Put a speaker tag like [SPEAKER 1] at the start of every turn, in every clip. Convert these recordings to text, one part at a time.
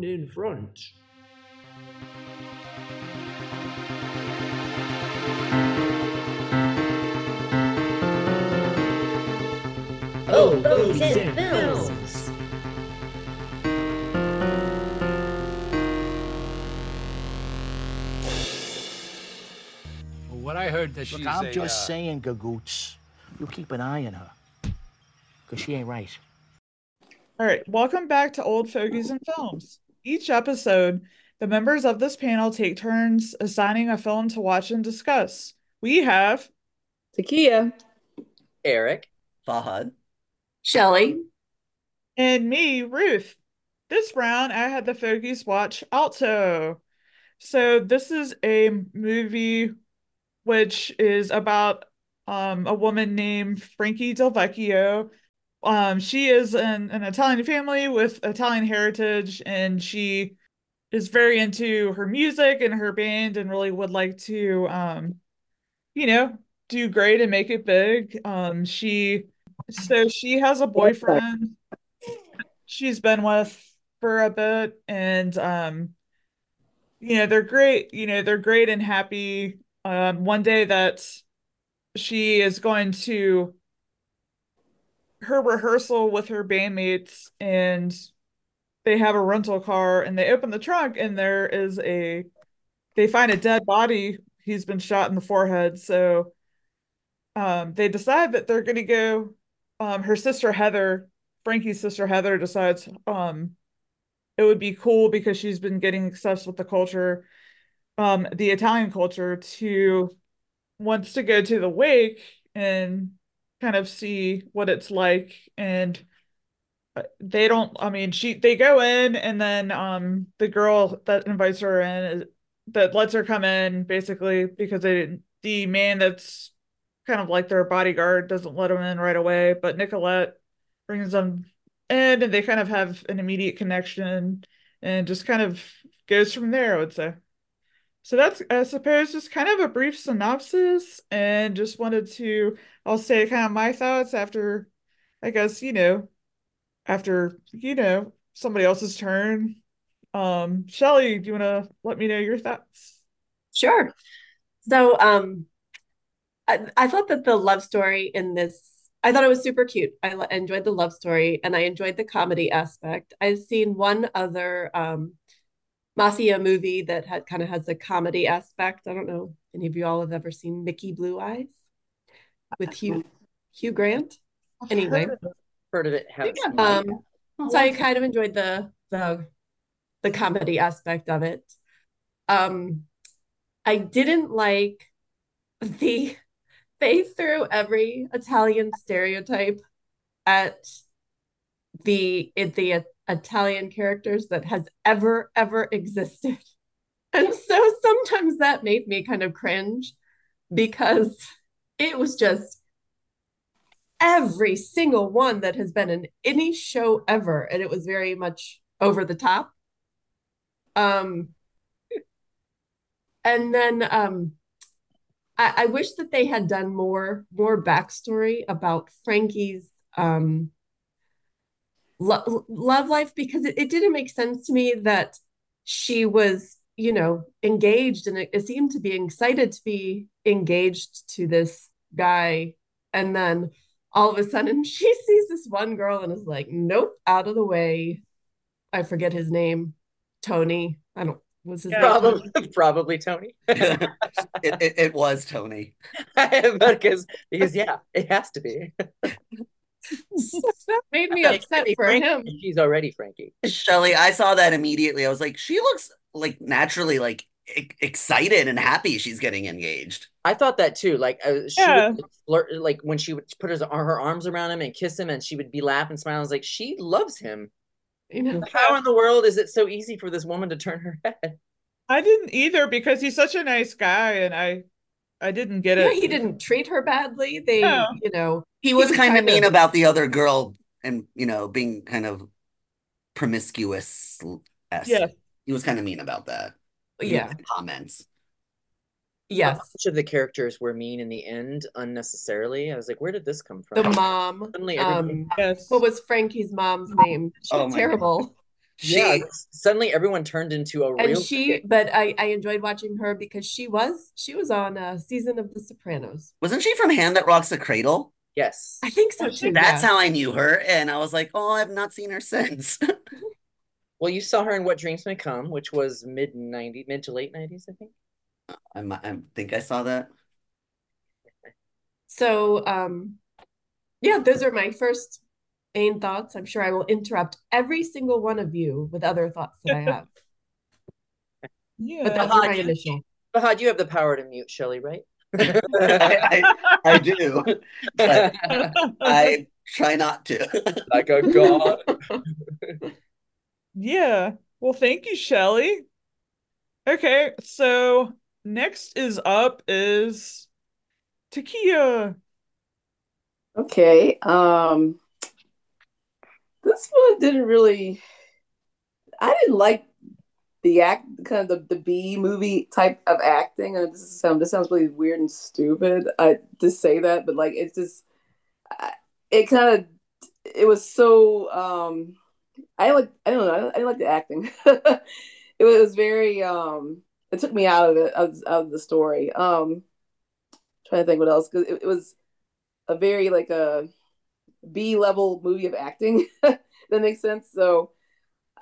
[SPEAKER 1] one in front.
[SPEAKER 2] Oh, Fogies and Films.
[SPEAKER 3] Well, what I heard that
[SPEAKER 4] Look,
[SPEAKER 3] she's
[SPEAKER 4] I'm
[SPEAKER 3] a,
[SPEAKER 4] just
[SPEAKER 3] uh,
[SPEAKER 4] saying, Gagoots. You keep an eye on her. Because she ain't right.
[SPEAKER 5] All right, welcome back to Old Fogies and Films. Each episode, the members of this panel take turns assigning a film to watch and discuss. We have
[SPEAKER 6] Takia.
[SPEAKER 7] Eric.
[SPEAKER 8] Fahad.
[SPEAKER 6] Shelly.
[SPEAKER 5] and me, Ruth. This round, I had the Fogies watch Alto. So this is a movie which is about um, a woman named Frankie Del Vecchio. Um, she is an, an Italian family with Italian heritage, and she is very into her music and her band, and really would like to, um, you know, do great and make it big. Um, she so she has a boyfriend she's been with for a bit, and um, you know, they're great. You know, they're great and happy. Um, one day that she is going to her rehearsal with her bandmates and they have a rental car and they open the trunk and there is a they find a dead body he's been shot in the forehead. So um they decide that they're going to go um her sister Heather Frankie's sister Heather decides um it would be cool because she's been getting obsessed with the culture um the Italian culture to wants to go to the wake and kind of see what it's like and uh, they don't i mean she they go in and then um the girl that invites her in that lets her come in basically because they the man that's kind of like their bodyguard doesn't let them in right away but nicolette brings them in and they kind of have an immediate connection and just kind of goes from there i would say so that's, I suppose, just kind of a brief synopsis, and just wanted to, I'll say kind of my thoughts after, I guess, you know, after, you know, somebody else's turn. Um, Shelly, do you want to let me know your thoughts?
[SPEAKER 6] Sure. So um I, I thought that the love story in this I thought it was super cute. I enjoyed the love story and I enjoyed the comedy aspect. I've seen one other um mafia movie that had kind of has a comedy aspect. I don't know if any of you all have ever seen Mickey Blue Eyes with Hugh Hugh Grant. Anyway,
[SPEAKER 5] Heard of it.
[SPEAKER 7] Heard of it? Haven't seen it.
[SPEAKER 6] um so I kind of enjoyed the the the comedy aspect of it. Um I didn't like the they threw every Italian stereotype at the at the Italian characters that has ever ever existed. And so sometimes that made me kind of cringe because it was just every single one that has been in any show ever and it was very much over the top. Um and then um I, I wish that they had done more more backstory about Frankie's um lo- love life because it, it didn't make sense to me that she was you know engaged and it, it seemed to be excited to be engaged to this guy and then all of a sudden she sees this one girl and is like nope out of the way i forget his name tony i don't was his name
[SPEAKER 7] Probably, probably Tony.
[SPEAKER 8] it, it, it was Tony.
[SPEAKER 7] because because yeah, it has to be.
[SPEAKER 6] That made me
[SPEAKER 7] It's
[SPEAKER 6] upset for
[SPEAKER 7] Frankie.
[SPEAKER 6] him
[SPEAKER 7] She's already Frankie.
[SPEAKER 8] Shelly, I saw that immediately. I was like, she looks like naturally like e- excited and happy she's getting engaged.
[SPEAKER 7] I thought that too. Like uh, she
[SPEAKER 5] Yeah.
[SPEAKER 7] would flirt, like when she would put her, her arms around him and kiss him, and she would be laughing, smiling. I was like, she loves him.
[SPEAKER 6] you know
[SPEAKER 7] How in the world is it so easy for this woman to turn her head?
[SPEAKER 5] I didn't either because he's such a nice guy, and I, I didn't get
[SPEAKER 6] Yeah,
[SPEAKER 5] it.
[SPEAKER 6] he didn't treat her badly. They,
[SPEAKER 5] No.
[SPEAKER 6] you know,
[SPEAKER 8] He was
[SPEAKER 6] was
[SPEAKER 8] kind of mean
[SPEAKER 6] of-
[SPEAKER 8] about the other girl and, you know, being kind of promiscuous.
[SPEAKER 5] Yeah.
[SPEAKER 8] He was kind of mean about that.
[SPEAKER 6] Yeah,
[SPEAKER 8] had Comments.
[SPEAKER 6] yes.
[SPEAKER 7] Much of the characters were mean in the end unnecessarily. I was like, where did this come from?
[SPEAKER 6] The mom,
[SPEAKER 7] Suddenly
[SPEAKER 6] um,
[SPEAKER 5] Yes.
[SPEAKER 6] what was Frankie's mom's name? She
[SPEAKER 8] Oh
[SPEAKER 6] was
[SPEAKER 8] my
[SPEAKER 6] terrible.
[SPEAKER 8] She
[SPEAKER 7] yeah, suddenly everyone turned into a
[SPEAKER 6] And
[SPEAKER 7] real
[SPEAKER 6] she, but I, I enjoyed watching her because she was she was on a season of The Sopranos.
[SPEAKER 8] wasn't she from Hand That Rocks the Cradle?
[SPEAKER 7] yes.
[SPEAKER 6] I think so too.
[SPEAKER 8] That's
[SPEAKER 6] yeah.
[SPEAKER 8] how I knew her, and I was like, oh, I've not seen her since.
[SPEAKER 7] Well, you saw her in What Dreams May Come, which was mid 90s, mid to late 90s, I think.
[SPEAKER 8] I, mi- I think I saw that.
[SPEAKER 6] So, um, yeah, those are my first main thoughts. I'm sure I will interrupt every single one of you with other thoughts that I have. But
[SPEAKER 5] Yeah.
[SPEAKER 6] those are my initial.
[SPEAKER 7] Fahad, you have the power to mute Shelley, right?
[SPEAKER 8] I, I, I do, but I try not to.
[SPEAKER 7] like a god.
[SPEAKER 5] Yeah. Well, thank you, Shelly. Okay, so next is up is Takia.
[SPEAKER 1] Okay. Um this one didn't really I didn't like the act kind of the, the B movie type of acting. And this is this sounds really weird and stupid. I to say that, but like it's just it kind of it was so um I like I don't know, I, I didn't like the acting. it was very um it took me out of it out of the story. Um trying to think what else because it, it was a very like a B level movie of acting. that makes sense. So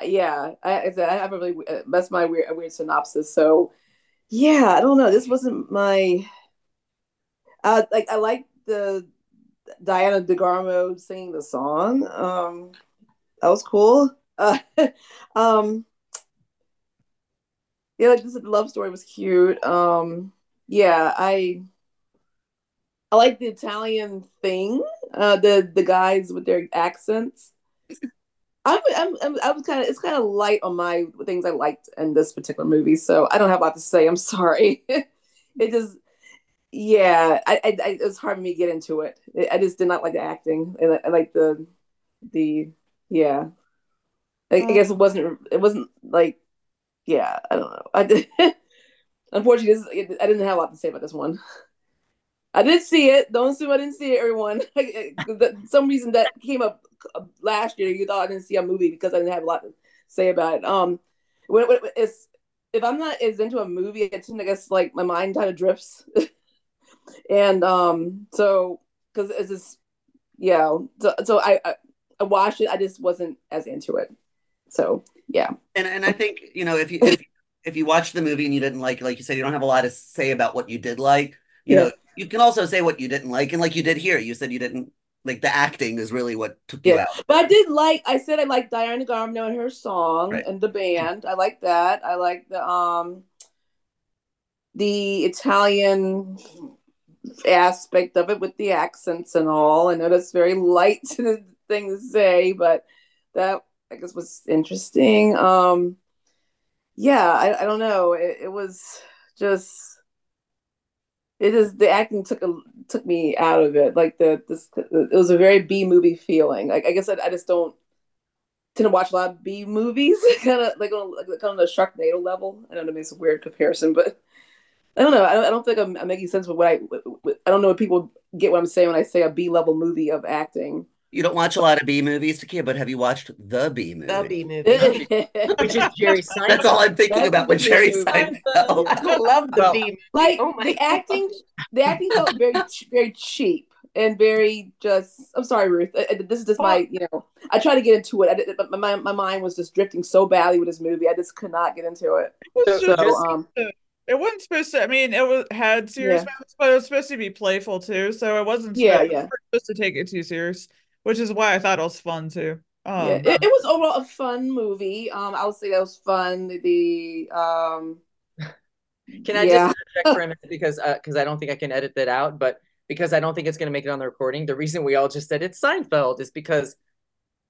[SPEAKER 1] yeah, I, I have a really uh, that's my weird weird synopsis. So yeah, I don't know. This wasn't my uh like I like the Diana DeGarmo singing the song. Um that was cool. Uh, um yeah, like this love story was cute. Um yeah, I I like the Italian thing. Uh, the the guys with their accents. I'm, I'm, I'm I was kind of it's kind of light on my things I liked in this particular movie, so I don't have a lot to say. I'm sorry. it just yeah, I, I, I it was hard for me to get into it. I just did not like the acting, and I, I like the the yeah. I, I guess it wasn't it wasn't like yeah I don't know. I did unfortunately this, I didn't have a lot to say about this one. I did see it. Don't assume I didn't see it, everyone. Some reason that came up last year, you thought I didn't see a movie because I didn't have a lot to say about it. Um, when, when it's if I'm not as into a movie, it's I guess like my mind kind of drifts, and um, so because it's just yeah, so, so I, I I watched it. I just wasn't as into it. So yeah,
[SPEAKER 8] And and I think you know if you if, if you watch the movie and you didn't like, like you said, you don't have a lot to say about what you did like. You
[SPEAKER 1] Yeah.
[SPEAKER 8] know, you can also say what you didn't like, and like you did here, you said you didn't like the acting is really what took you out.
[SPEAKER 1] But I did like I said I liked Diana Garmino and her song
[SPEAKER 8] Right.
[SPEAKER 1] and the band. I like that. I like the um the Italian aspect of it with the accents and all. I know that's very light thing to say, but that I guess was interesting. Um yeah, I, I don't know. It, it was just it is the acting took a took me out of it. Like the this it was a very B movie feeling. Like I guess I, I just don't tend to watch a lot of B movies, kind of like on like kind of the Sharknado level. I know that makes a weird comparison, but I don't know. I don't, I don't think I'm, I'm making sense with what I with, with- I don't know if people get what I'm saying when I say a B level movie of acting.
[SPEAKER 8] You don't watch a lot of B movies, Takia, but have you watched the B movie?
[SPEAKER 6] The B movie.
[SPEAKER 7] Which is Jerry Seinfeld.
[SPEAKER 8] That's all I'm thinking
[SPEAKER 1] That's
[SPEAKER 8] about
[SPEAKER 1] the
[SPEAKER 8] with Jerry
[SPEAKER 1] B movie.
[SPEAKER 8] Seinfeld.
[SPEAKER 6] I love the
[SPEAKER 7] Well,
[SPEAKER 6] B movie.
[SPEAKER 1] like
[SPEAKER 6] Oh
[SPEAKER 1] the
[SPEAKER 6] God.
[SPEAKER 1] acting the acting felt very very cheap and very just i'm sorry ruth I- I- this is just my you know i tried to get into it I did, but my, my mind was just drifting so badly with this movie i just could not get into it
[SPEAKER 5] It was
[SPEAKER 7] So-
[SPEAKER 5] just-
[SPEAKER 1] so um
[SPEAKER 5] it wasn't supposed to. I mean, it was had serious
[SPEAKER 1] Yeah.
[SPEAKER 5] moments, but it was supposed to be playful too. So it wasn't.
[SPEAKER 1] Yeah,
[SPEAKER 5] supposed,
[SPEAKER 1] yeah.
[SPEAKER 5] we weren't supposed to take it too serious, which is why I thought it was fun too. Um,
[SPEAKER 1] yeah, it, it was overall a fun movie um i would say that was fun the um
[SPEAKER 7] Can I
[SPEAKER 1] Yeah.
[SPEAKER 7] just interject for a minute because uh, because I don't think I can edit that out, but because I don't think it's going to make it on the recording. The reason we all just said it's Seinfeld is because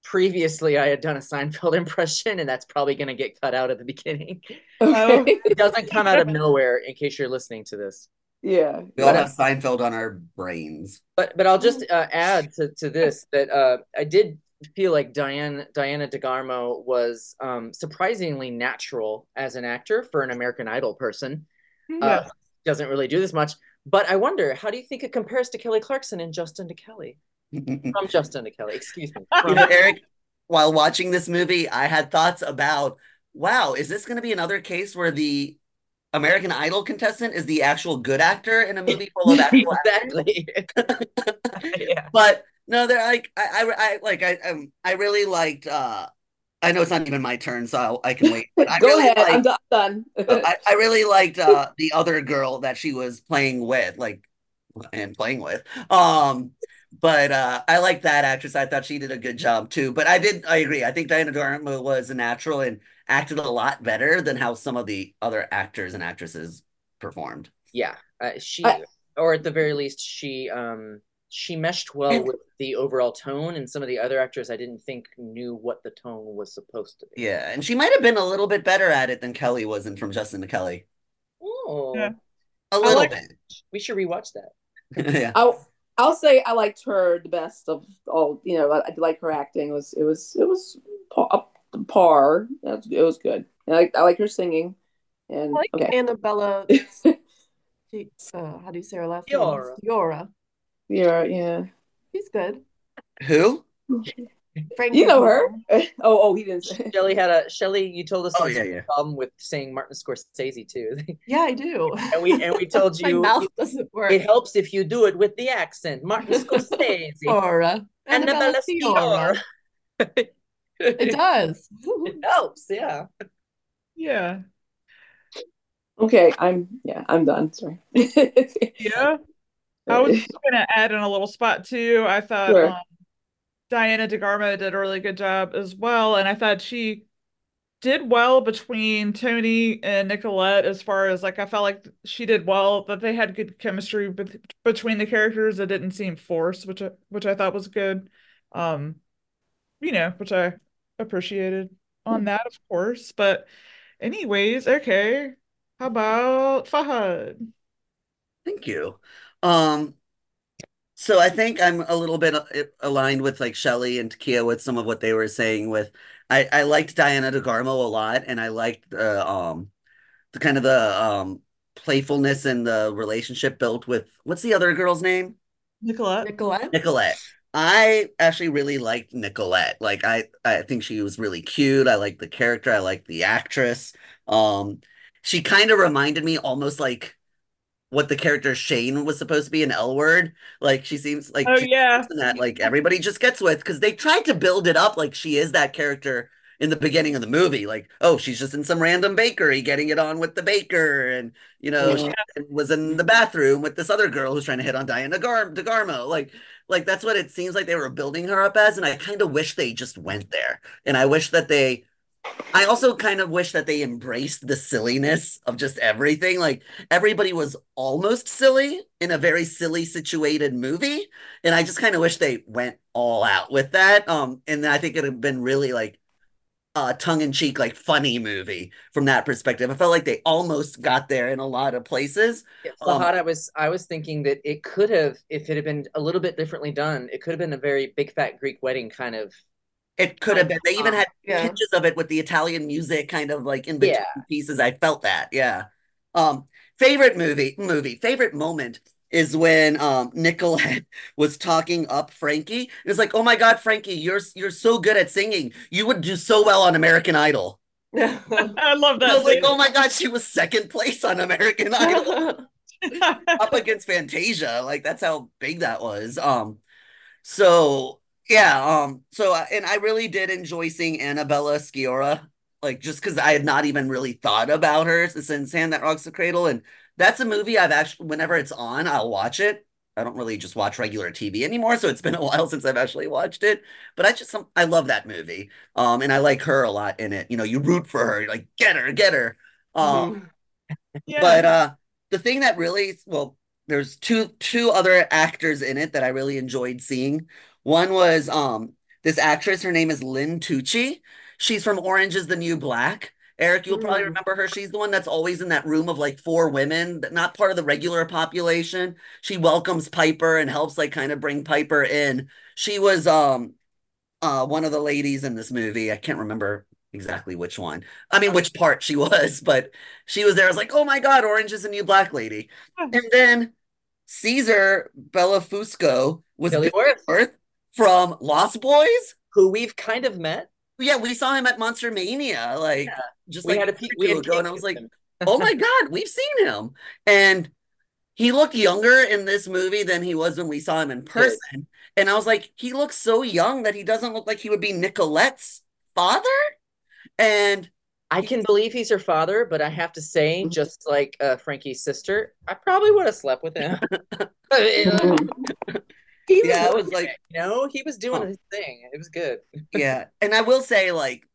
[SPEAKER 7] previously I had done a Seinfeld impression, and that's probably going to get cut out at the beginning.
[SPEAKER 1] okay
[SPEAKER 7] It doesn't come out of nowhere. In case you're listening to this,
[SPEAKER 1] yeah
[SPEAKER 8] We all have Seinfeld on our brains.
[SPEAKER 7] but but I'll just uh, add to to this that uh, I did feel like Diane Diana DeGarmo was um, surprisingly natural as an actor for an American Idol person. Uh, doesn't really do this much. But I wonder, how do you think it compares to Kelly Clarkson and Justin to Kelly? From Justin to Kelly, excuse me.
[SPEAKER 8] know, Eric, while watching this movie, I had thoughts about, wow, is this going to be another case where the American Idol contestant is the actual good actor in a movie full of actual actors?
[SPEAKER 7] exactly. yeah.
[SPEAKER 8] But no, they're like I, I, I like I, um, I really liked. uh I know it's not even my turn, so I can wait. But I
[SPEAKER 1] Go
[SPEAKER 8] really
[SPEAKER 1] ahead. I'm
[SPEAKER 8] liked,
[SPEAKER 1] done.
[SPEAKER 8] I, I really liked uh the other girl that she was playing with, like and playing with. Um, but uh I like that actress. I thought she did a good job too. But I did I agree. I think Diana DeGarmo was a natural and acted a lot better than how some of the other actors and actresses performed.
[SPEAKER 7] Yeah. Uh, she,
[SPEAKER 1] I-
[SPEAKER 7] or at the very least, she um she meshed well with the overall tone, and some of the other actors I didn't think knew what the tone was supposed to be.
[SPEAKER 8] Yeah, and she might have been a little bit better at it than Kelly was in from Justin to Kelly.
[SPEAKER 7] Oh,
[SPEAKER 5] Yeah.
[SPEAKER 8] A little
[SPEAKER 5] like-
[SPEAKER 7] we should rewatch that.
[SPEAKER 8] yeah.
[SPEAKER 1] I'll I'll say I liked her the best of all. You know, I, I like her acting. It was it was it was par. Up to par. It was, it was good. And I, I like her singing. And
[SPEAKER 6] I like
[SPEAKER 1] okay,
[SPEAKER 6] Annabella. she, uh, how do you say her last
[SPEAKER 7] Sciorra.
[SPEAKER 6] name? Sciorra.
[SPEAKER 1] yeah, yeah.
[SPEAKER 6] She's good.
[SPEAKER 8] Who?
[SPEAKER 6] Frank
[SPEAKER 1] You know her. oh, oh, he didn't. Say.
[SPEAKER 7] Shelly had a Shelly. You told us
[SPEAKER 8] Oh,
[SPEAKER 7] there's
[SPEAKER 8] yeah,
[SPEAKER 7] a
[SPEAKER 8] yeah.
[SPEAKER 7] problem with saying Martin Scorsese too,
[SPEAKER 6] Yeah, I do.
[SPEAKER 7] and we and we told
[SPEAKER 6] My
[SPEAKER 7] you
[SPEAKER 6] mouth doesn't work.
[SPEAKER 7] it helps if you do it with the accent. Martin Scorsese,
[SPEAKER 6] Sciorra.
[SPEAKER 7] Annabella Sciorra.
[SPEAKER 6] It does.
[SPEAKER 7] It helps, yeah.
[SPEAKER 5] Yeah.
[SPEAKER 1] Okay, I'm yeah, I'm done. Sorry.
[SPEAKER 5] Yeah. I was just gonna add in a little spot too. I thought
[SPEAKER 1] Sure.
[SPEAKER 5] um, Diana DeGarmo did a really good job as well, and I thought she did well between Tony and Nicolette as far as like I felt like she did well that they had good chemistry with, between the characters. It didn't seem forced, which I, which I thought was good. Um, you know, which I appreciated on that, of course. But anyways, okay. How about Fahad?
[SPEAKER 8] Thank you. Um, so I think I'm a little bit uh, aligned with like Shelley and Kia with some of what they were saying with I, I liked Diana DeGarmo a lot and I liked the um the kind of the um playfulness and the relationship built with what's the other girl's name?
[SPEAKER 5] Nicolette?
[SPEAKER 6] Nicolette.
[SPEAKER 8] Nicolette. I actually really liked Nicolette. Like I I think she was really cute. I liked the character. I liked the actress. Um she kind of reminded me almost like what the character Shane was supposed to be an L word. Like she seems like
[SPEAKER 5] Oh yeah.
[SPEAKER 8] that like everybody just gets with because they tried to build it up like she is that character in the beginning of the movie. Like, oh, she's just in some random bakery getting it on with the baker, and you know,
[SPEAKER 1] Yeah.
[SPEAKER 8] she was in the bathroom with this other girl who's trying to hit on Diana Gar- DeGarmo. Like, like that's what it seems like they were building her up as, and I kind of wish they just went there. And I wish that they I also kind of wish that they embraced the silliness of just everything. Like everybody was almost silly in a very silly situated movie, and I just kind of wish they went all out with that. Um, and I think it'd have been really like a tongue-in-cheek, like funny movie from that perspective. I felt like they almost got there in a lot of places.
[SPEAKER 7] Yeah,
[SPEAKER 8] Um,
[SPEAKER 7] I was I was thinking that it could have, if it had been a little bit differently done, it could have been a very big fat Greek wedding kind of.
[SPEAKER 8] It could have been. They even had
[SPEAKER 6] Yeah.
[SPEAKER 8] pictures of it with the Italian music, kind of like in between
[SPEAKER 7] Yeah.
[SPEAKER 8] pieces. I felt that. Yeah. Um, favorite movie, movie, favorite moment is when um Nicolette was talking up Frankie. It was like, oh my God, Frankie, you're you're so good at singing. You would do so well on American Idol.
[SPEAKER 5] I love that.
[SPEAKER 8] I
[SPEAKER 5] that
[SPEAKER 8] was like, oh my God, she was second place on American Idol up against Fantasia. Like that's how big that was. Um, so yeah, um, so uh, and I really did enjoy seeing Annabella Sciorra, like just because I had not even really thought about her since Hand That Rocks the Cradle, and that's a movie I've actually whenever it's on, I'll watch it. I don't really just watch regular TV anymore, so it's been a while since I've actually watched it. But I just I love that movie, um, and I like her a lot in it. You know, you root for her, you're like get her, get her. Um,
[SPEAKER 5] Yeah.
[SPEAKER 8] but uh the thing that really well there's two two other actors in it that I really enjoyed seeing. One was um this actress, her name is Lin Tucci. She's from Orange is the New Black. Eric, you'll probably
[SPEAKER 6] Mm.
[SPEAKER 8] remember her. She's the one that's always in that room of like four women, not part of the regular population. She welcomes Piper and helps like kind of bring Piper in. She was um uh one of the ladies in this movie. I can't remember exactly which one. I mean which part she was, but she was there. I was like, oh my God, Orange is a new black lady. And then Caesar Bella Fusco was
[SPEAKER 7] Billy
[SPEAKER 8] Wirth. From Lost Boys.
[SPEAKER 7] who we've kind of met.
[SPEAKER 8] Yeah, we saw him at Monster Mania, like just
[SPEAKER 7] We
[SPEAKER 8] like
[SPEAKER 7] had a
[SPEAKER 8] a
[SPEAKER 7] peek. We
[SPEAKER 8] or
[SPEAKER 7] had
[SPEAKER 8] ago, and I was like, oh my god, we've seen him. And he looked younger in this movie than he was when we saw him in person. And I was like, he looks so young that he doesn't look like he would be Nicolette's father. And
[SPEAKER 7] I can believe he's her father, but I have to say, just like uh, Frankie's sister, I probably would have slept with him. he
[SPEAKER 8] Yeah, I
[SPEAKER 7] was,
[SPEAKER 8] was like-
[SPEAKER 7] you know, he was doing
[SPEAKER 8] Huh.
[SPEAKER 7] his thing. It was good.
[SPEAKER 8] yeah, and I will say, like,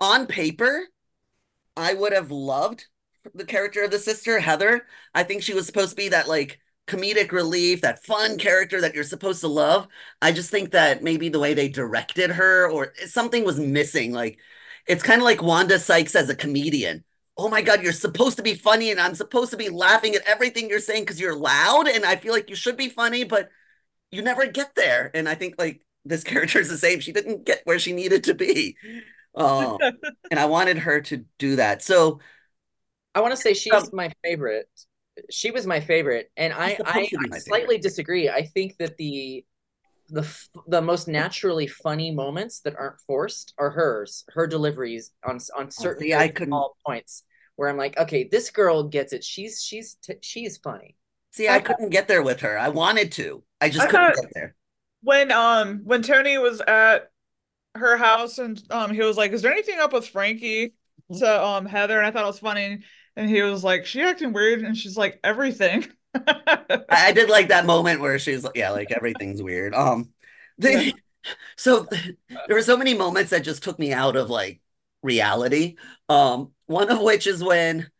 [SPEAKER 8] on paper, I would have loved the character of the sister, Heather. I think she was supposed to be that like comedic relief, that fun character that you're supposed to love. I just think that maybe the way they directed her or something was missing. Like, it's kind of like Wanda Sykes as a comedian. Oh my God, you're supposed to be funny, and I'm supposed to be laughing at everything you're saying because you're loud, and I feel like you should be funny, but you never get there. And I think like this character is the same. She didn't get where she needed to be. Um, and I wanted her to do that. So
[SPEAKER 7] I want to say she's
[SPEAKER 8] Um,
[SPEAKER 7] my favorite. She was my favorite, and I, I, I
[SPEAKER 8] my
[SPEAKER 7] slightly disagree. I think that the the the most naturally funny moments that aren't forced are hers. Her deliveries on on certain
[SPEAKER 8] see, I couldn't-
[SPEAKER 7] small points where I'm like, okay, this girl gets it. She's she's t- she's funny.
[SPEAKER 8] see, I couldn't get there with her. I wanted to. I just
[SPEAKER 5] I
[SPEAKER 8] couldn't
[SPEAKER 5] thought-
[SPEAKER 8] get there.
[SPEAKER 5] when um when Tony was at her house and um he was like, "Is there anything up with Frankie?" to um Heather, and I thought it was funny, and he was like, "She acting weird," and she's like, "Everything."
[SPEAKER 8] I, I did like that moment where she's like, yeah, like everything's weird. Um, they, so there were so many moments that just took me out of like reality. Um, one of which is when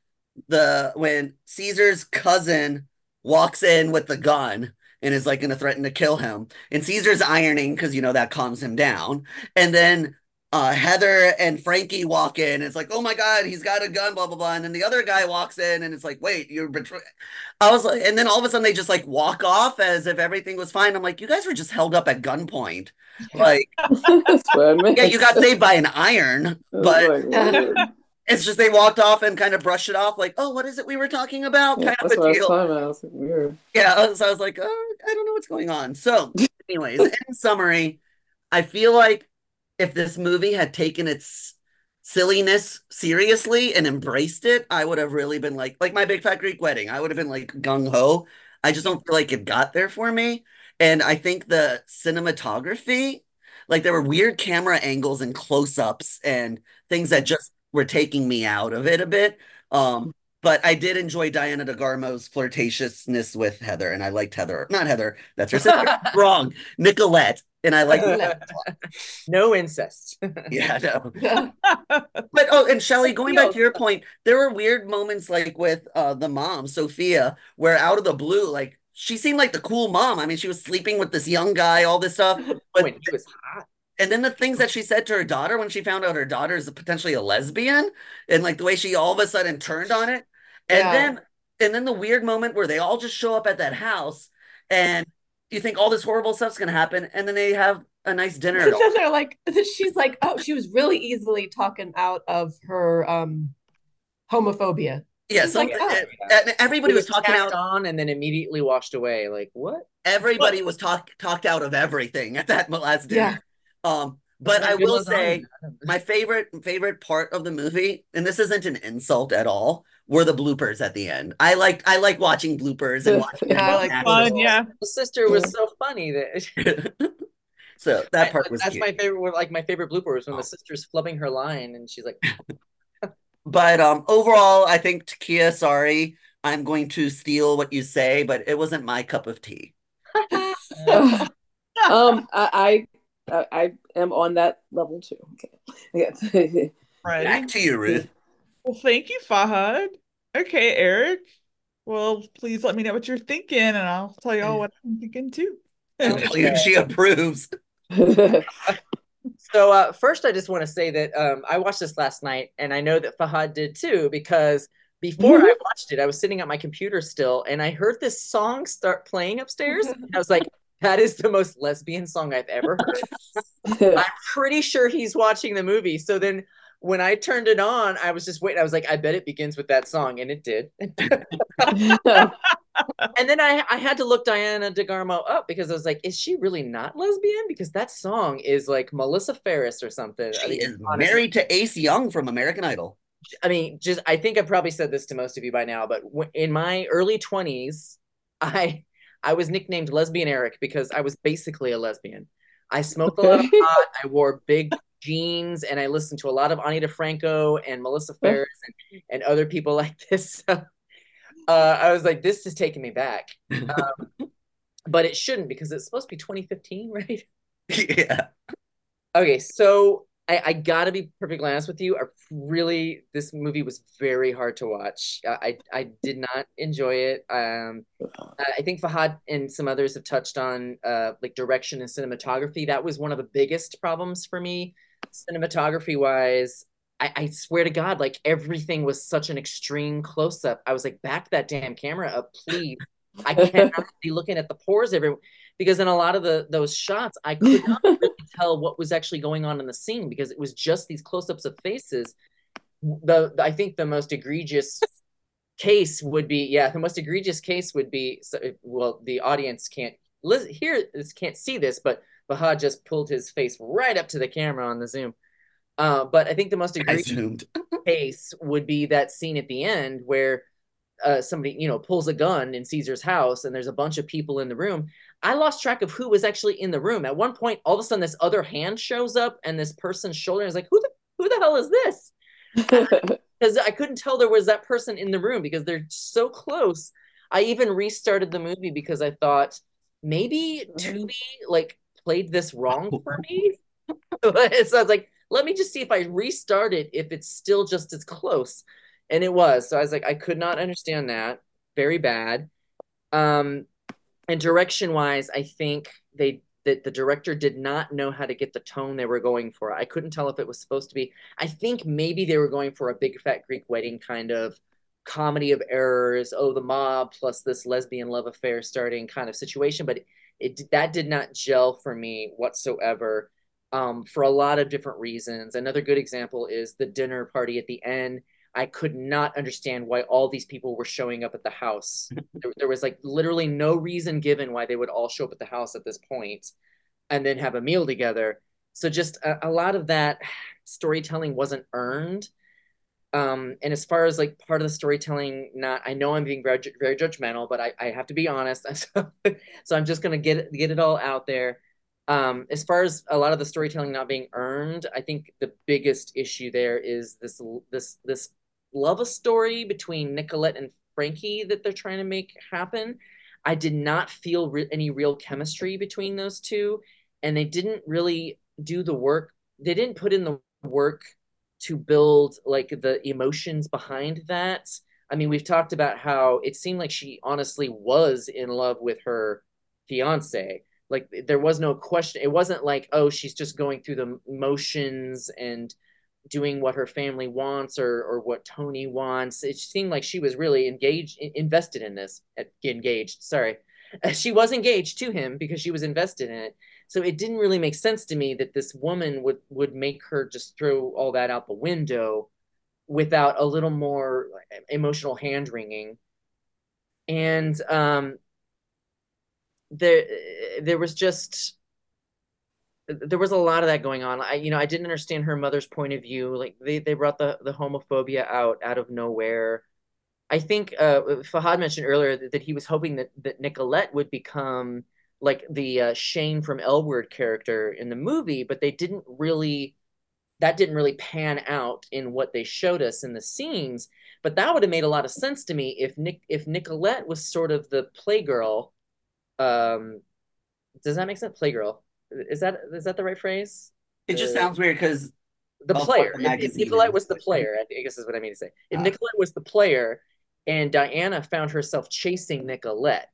[SPEAKER 8] the when Caesar's cousin walks in with the gun and is like going to threaten to kill him, and Caesar's ironing because you know that calms him down, and then. Uh, Heather and Frankie walk in. And it's like, oh my God, he's got a gun, blah, blah, blah. And then the other guy walks in and it's like, wait, you're betraying. I was like, and then all of a sudden they just like walk off as if everything was fine. I'm like, you guys were just held up at gunpoint. Like,
[SPEAKER 1] That's what I meant.
[SPEAKER 8] yeah, you got saved by an iron, but. It's just they walked off and kind of brushed it off, like, oh, what is it we were talking about?
[SPEAKER 1] Yeah,
[SPEAKER 8] Kind of
[SPEAKER 1] that's what I
[SPEAKER 8] a
[SPEAKER 1] was
[SPEAKER 8] deal.
[SPEAKER 1] talking about. I was like, weird.
[SPEAKER 8] Yeah, so I was like, oh, I don't know what's going on. So, anyways, in summary, I feel like if this movie had taken its silliness seriously and embraced it, I would have really been like, like my Big Fat Greek Wedding. I would have been like gung ho. I just don't feel like it got there for me. And I think the cinematography, like there were weird camera angles and close ups and things that just were taking me out of it a bit. Um, but I did enjoy Diana DeGarmo's flirtatiousness with Heather, and I liked Heather. Not Heather, that's her sister. Wrong. Nicolette. And I like
[SPEAKER 7] no incest.
[SPEAKER 8] yeah, no. But oh, and Shelly, going back to your point, there were weird moments like with uh the mom, Sophia, where out of the blue, like she seemed like the cool mom. I mean, she was sleeping with this young guy, all this stuff. But
[SPEAKER 7] when he was hot.
[SPEAKER 8] And then the things that she said to her daughter when she found out her daughter is potentially a lesbian, and like the way she all of a sudden turned on it. And
[SPEAKER 6] Yeah.
[SPEAKER 8] then and then the weird moment where they all just show up at that house and you think all this horrible stuff's gonna happen, and then they have a nice dinner.
[SPEAKER 6] And then they're like, she's like, oh, she was really easily talking out of her um homophobia.
[SPEAKER 8] yeah,
[SPEAKER 6] She's like, oh.
[SPEAKER 8] and everybody
[SPEAKER 7] It
[SPEAKER 8] was talking out.
[SPEAKER 7] on and then immediately washed away. Like what?
[SPEAKER 8] everybody was talk talked out of everything at that last dinner. Um, but I will say my favorite favorite part of the movie, and this isn't an insult at all, were the bloopers at the end. I like I like watching bloopers and watching
[SPEAKER 6] Yeah, I like
[SPEAKER 5] Fun, yeah.
[SPEAKER 7] The sister was so funny that
[SPEAKER 8] so that part was
[SPEAKER 7] that's
[SPEAKER 8] cute.
[SPEAKER 7] my favorite. Like my favorite blooper was when
[SPEAKER 8] Oh.
[SPEAKER 7] the sister's flubbing her line and she's like,
[SPEAKER 8] But um, overall, I think Takia, sorry, I'm going to steal what you say, but it wasn't my cup of tea.
[SPEAKER 1] um, I, I I am on that level too. Okay. Yeah.
[SPEAKER 5] Right.
[SPEAKER 8] Back to you, Ruth.
[SPEAKER 5] Well, thank you, Fahad. Okay, Eric. Well, please let me know what you're thinking, and I'll tell y'all what I'm thinking too.
[SPEAKER 8] Clearly, she approves.
[SPEAKER 7] So uh, first, I just want to say that um, I watched this last night, and I know that Fahad did too, because before I watched it, I was sitting at my computer still, and I heard this song start playing upstairs, and I was like, "That is the most lesbian song I've ever heard." I'm pretty sure he's watching the movie. So then, when I turned it on, I was just waiting. I was like, "I bet it begins with that song," and it did. and then I I had to look Diana DeGarmo up because I was like, is she really not lesbian? Because that song is like Melissa Ferrick or something.
[SPEAKER 8] She
[SPEAKER 7] I mean,
[SPEAKER 8] is
[SPEAKER 7] honestly.
[SPEAKER 8] married to Ace Young from American Idol.
[SPEAKER 7] I mean, just I think I probably said this to most of you by now, but w- in my early twenties, I I was nicknamed Lesbian Eric because I was basically a lesbian. I smoked a lot of pot. I wore big jeans, and I listened to a lot of Ani DiFranco and Melissa Ferrick and, and other people like this. So, uh, I was like, this is taking me back, um, but it shouldn't because it's supposed to be 2015, right?
[SPEAKER 8] yeah.
[SPEAKER 7] Okay, so I, I gotta be perfectly honest with you. I really, this movie was very hard to watch. I I, I did not enjoy it. Um, I think Fahad and some others have touched on uh, like direction and cinematography. That was one of the biggest problems for me, cinematography wise. I, I swear to God, like everything was such an extreme close up. I was like, back that damn camera up, please. I cannot be looking at the pores every because in a lot of the those shots, I could not really tell what was actually going on in the scene because it was just these close-ups of faces. The, the I think the most egregious case would be yeah, the most egregious case would be so, well, the audience can't listen, hear this, can't see this, but Fahad just pulled his face right up to the camera on the Zoom. Uh, but I think the most egregious case would be that scene at the end where uh, somebody you know pulls a gun in Caesar's house and there's a bunch of people in the room. I lost track of who was actually in the room. At one point, all of a sudden, this other hand shows up and this person's shoulder is like, "Who the who the hell is this?" Because I couldn't tell there was that person in the room because they're so close. I even restarted the movie because I thought maybe Tubi like played this wrong for me. so I was like, let me just see if I restart it if it's still just as close. And it was. So I was like, I could not understand that. Very bad. Um, and direction wise, I think they that the director did not know how to get the tone they were going for. I couldn't tell if it was supposed to be. I think maybe they were going for a big fat Greek wedding kind of comedy of errors. Oh, the mob plus this lesbian love affair starting kind of situation, but it, it that did not gel for me whatsoever. Um, for a lot of different reasons. Another good example is the dinner party at the end. I could not understand why all these people were showing up at the house. there, there was like literally no reason given why they would all show up at the house at this point and then have a meal together. So just a, a lot of that storytelling wasn't earned. Um, and as far as like part of the storytelling, not I know I'm being very, very judgmental, but I, I have to be honest. so, so I'm just gonna get get it all out there. Um, as far as a lot of the storytelling not being earned, I think the biggest issue there is this this this love a story between Nicolette and Frankie that they're trying to make happen. I did not feel re- any real chemistry between those two, and they didn't really do the work. They didn't put in the work to build like the emotions behind that. I mean, we've talked about how it seemed like she honestly was in love with her fiance. Like there was no question. It wasn't like, oh, she's just going through the motions and doing what her family wants or or what Tony wants. It seemed like she was really engaged, invested in this. Engaged, sorry, she was engaged to him because she was invested in it. So it didn't really make sense to me that this woman would would make her just throw all that out the window without a little more emotional hand wringing. And um, there there was just there was a lot of that going on. I, you know, I didn't understand her mother's point of view. Like they, they brought the, the homophobia out out of nowhere. I think uh, Fahad mentioned earlier that, that, he was hoping that, that Nicolette would become like the uh, Shane from L Word character in the movie, but they didn't really, that didn't really pan out in what they showed us in the scenes. But that would have made a lot of sense to me if Nick, if Nicolette was sort of the playgirl. Um, does that make sense? Playgirl is that is that the right phrase?
[SPEAKER 8] It just uh, sounds weird because
[SPEAKER 7] the player. If, if Nicolette was the player, I guess is what I mean to say. If ah. Nicolette was the player, and Diana found herself chasing Nicolette,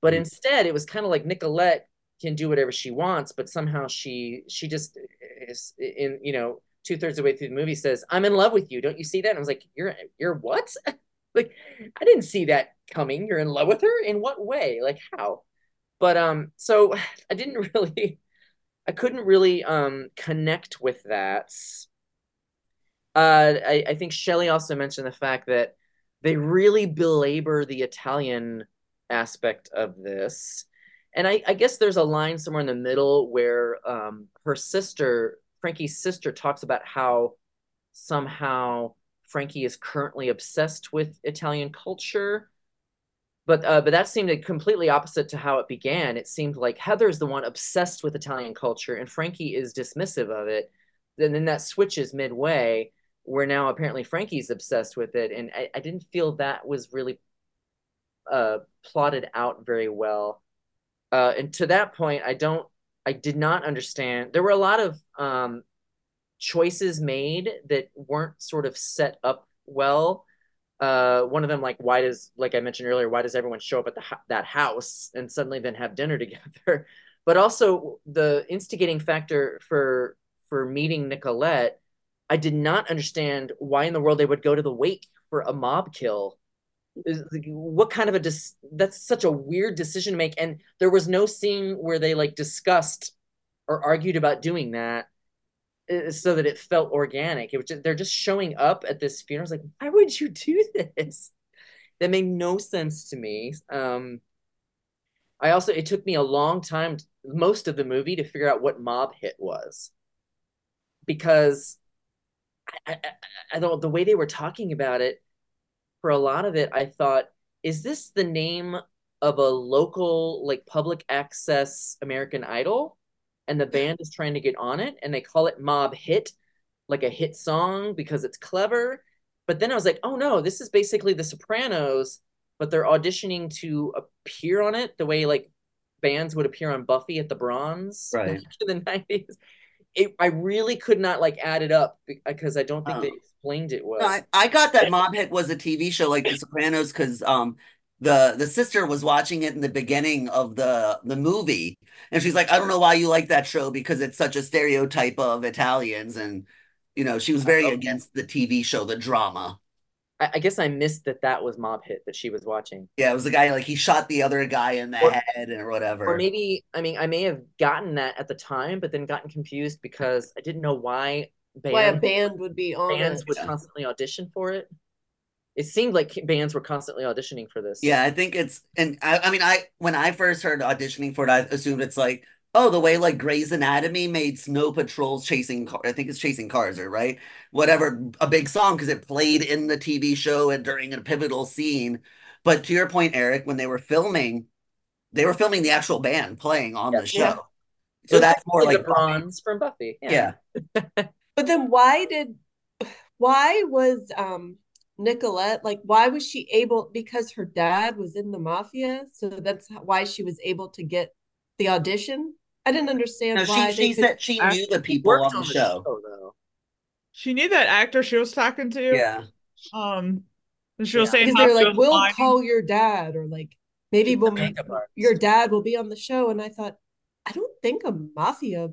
[SPEAKER 7] but mm-hmm. instead it was kind of like Nicolette can do whatever she wants, but somehow she she just is in you know two thirds of the way through the movie says, "I'm in love with you." Don't you see that? And I was like, "You're you're what?" like I didn't see that coming. You're in love with her in what way? Like how? But um, so I didn't really I couldn't really um connect with that. Uh, I, I think Shelley also mentioned the fact that they really belabor the Italian aspect of this. And I, I guess there's a line somewhere in the middle where um, her sister, Frankie's sister, talks about how somehow Frankie is currently obsessed with Italian culture. But uh, but that seemed completely opposite to how it began. It seemed like Heather's the one obsessed with Italian culture, and Frankie is dismissive of it. And then that switches midway, where now apparently Frankie's obsessed with it, and I, I didn't feel that was really uh, plotted out very well. Uh, and to that point, I don't, I did not understand. There were a lot of um, choices made that weren't sort of set up well. Uh, one of them, like, why does, like I mentioned earlier, why does everyone show up at the that house and suddenly then have dinner together? But also the instigating factor for for meeting Nicolette, I did not understand why in the world they would go to the wake for a mob kill. What kind of a dis- that's such a weird decision to make. And there was no scene where they like discussed or argued about doing that so that it felt organic. It was just, they're just showing up at this funeral. It's like why would you do this? That made no sense to me um i also it took me a long time most of the movie to figure out what mob hit was. Because I, I, I don't the way they were talking about it for a lot of it, I thought, is this the name of a local, like public access American Idol? And the band is trying to get on it and they call it Mob Hit, like a hit song because it's clever. But then I was like, oh no, this is basically The Sopranos, but they're auditioning to appear on it the way like bands would appear on Buffy at the Bronze
[SPEAKER 8] right.
[SPEAKER 7] in the 90s. It, I really could not like add it up because I don't think oh. they explained it well.
[SPEAKER 8] No, I, I got that Mob Hit was a TV show like The Sopranos because um the the sister was watching it in the beginning of the the movie and she's like I don't know why you like that show because it's such a stereotype of Italians and you know she was very okay. against the TV show the drama.
[SPEAKER 7] I, I, guess I missed that that was Mob Hit that she was watching.
[SPEAKER 8] Yeah, it was the guy like he shot the other guy in the or, head or whatever.
[SPEAKER 7] Or maybe I mean I may have gotten that at the time but then gotten confused because I didn't know why
[SPEAKER 6] band, why a band would be on
[SPEAKER 7] bands
[SPEAKER 6] it.
[SPEAKER 7] would constantly audition for it. It seemed like bands were constantly auditioning for this.
[SPEAKER 8] Yeah, I think it's and I, I mean I when I first heard auditioning for it, I assumed it's like oh the way like Grey's Anatomy made Snow Patrol's chasing car I think it's chasing cars or right whatever a big song because it played in the TV show and during a pivotal scene. But to your point, Eric, when they were filming, they were filming the actual band playing on yeah, the show. Yeah. So that's more like
[SPEAKER 7] bronze from Buffy.
[SPEAKER 8] Yeah.
[SPEAKER 6] yeah. But then why did why was um Nicolette like why was she able because her dad was in the mafia so that's why she was able to get the audition? I didn't understand
[SPEAKER 8] no,
[SPEAKER 6] why
[SPEAKER 8] she, she said she knew the people on the, on the show. show
[SPEAKER 5] she knew that actor she was talking to
[SPEAKER 8] yeah.
[SPEAKER 5] um and she was yeah. saying
[SPEAKER 6] they were like we'll call your dad or like maybe we'll make your dad will be on the show and I thought I don't think a mafia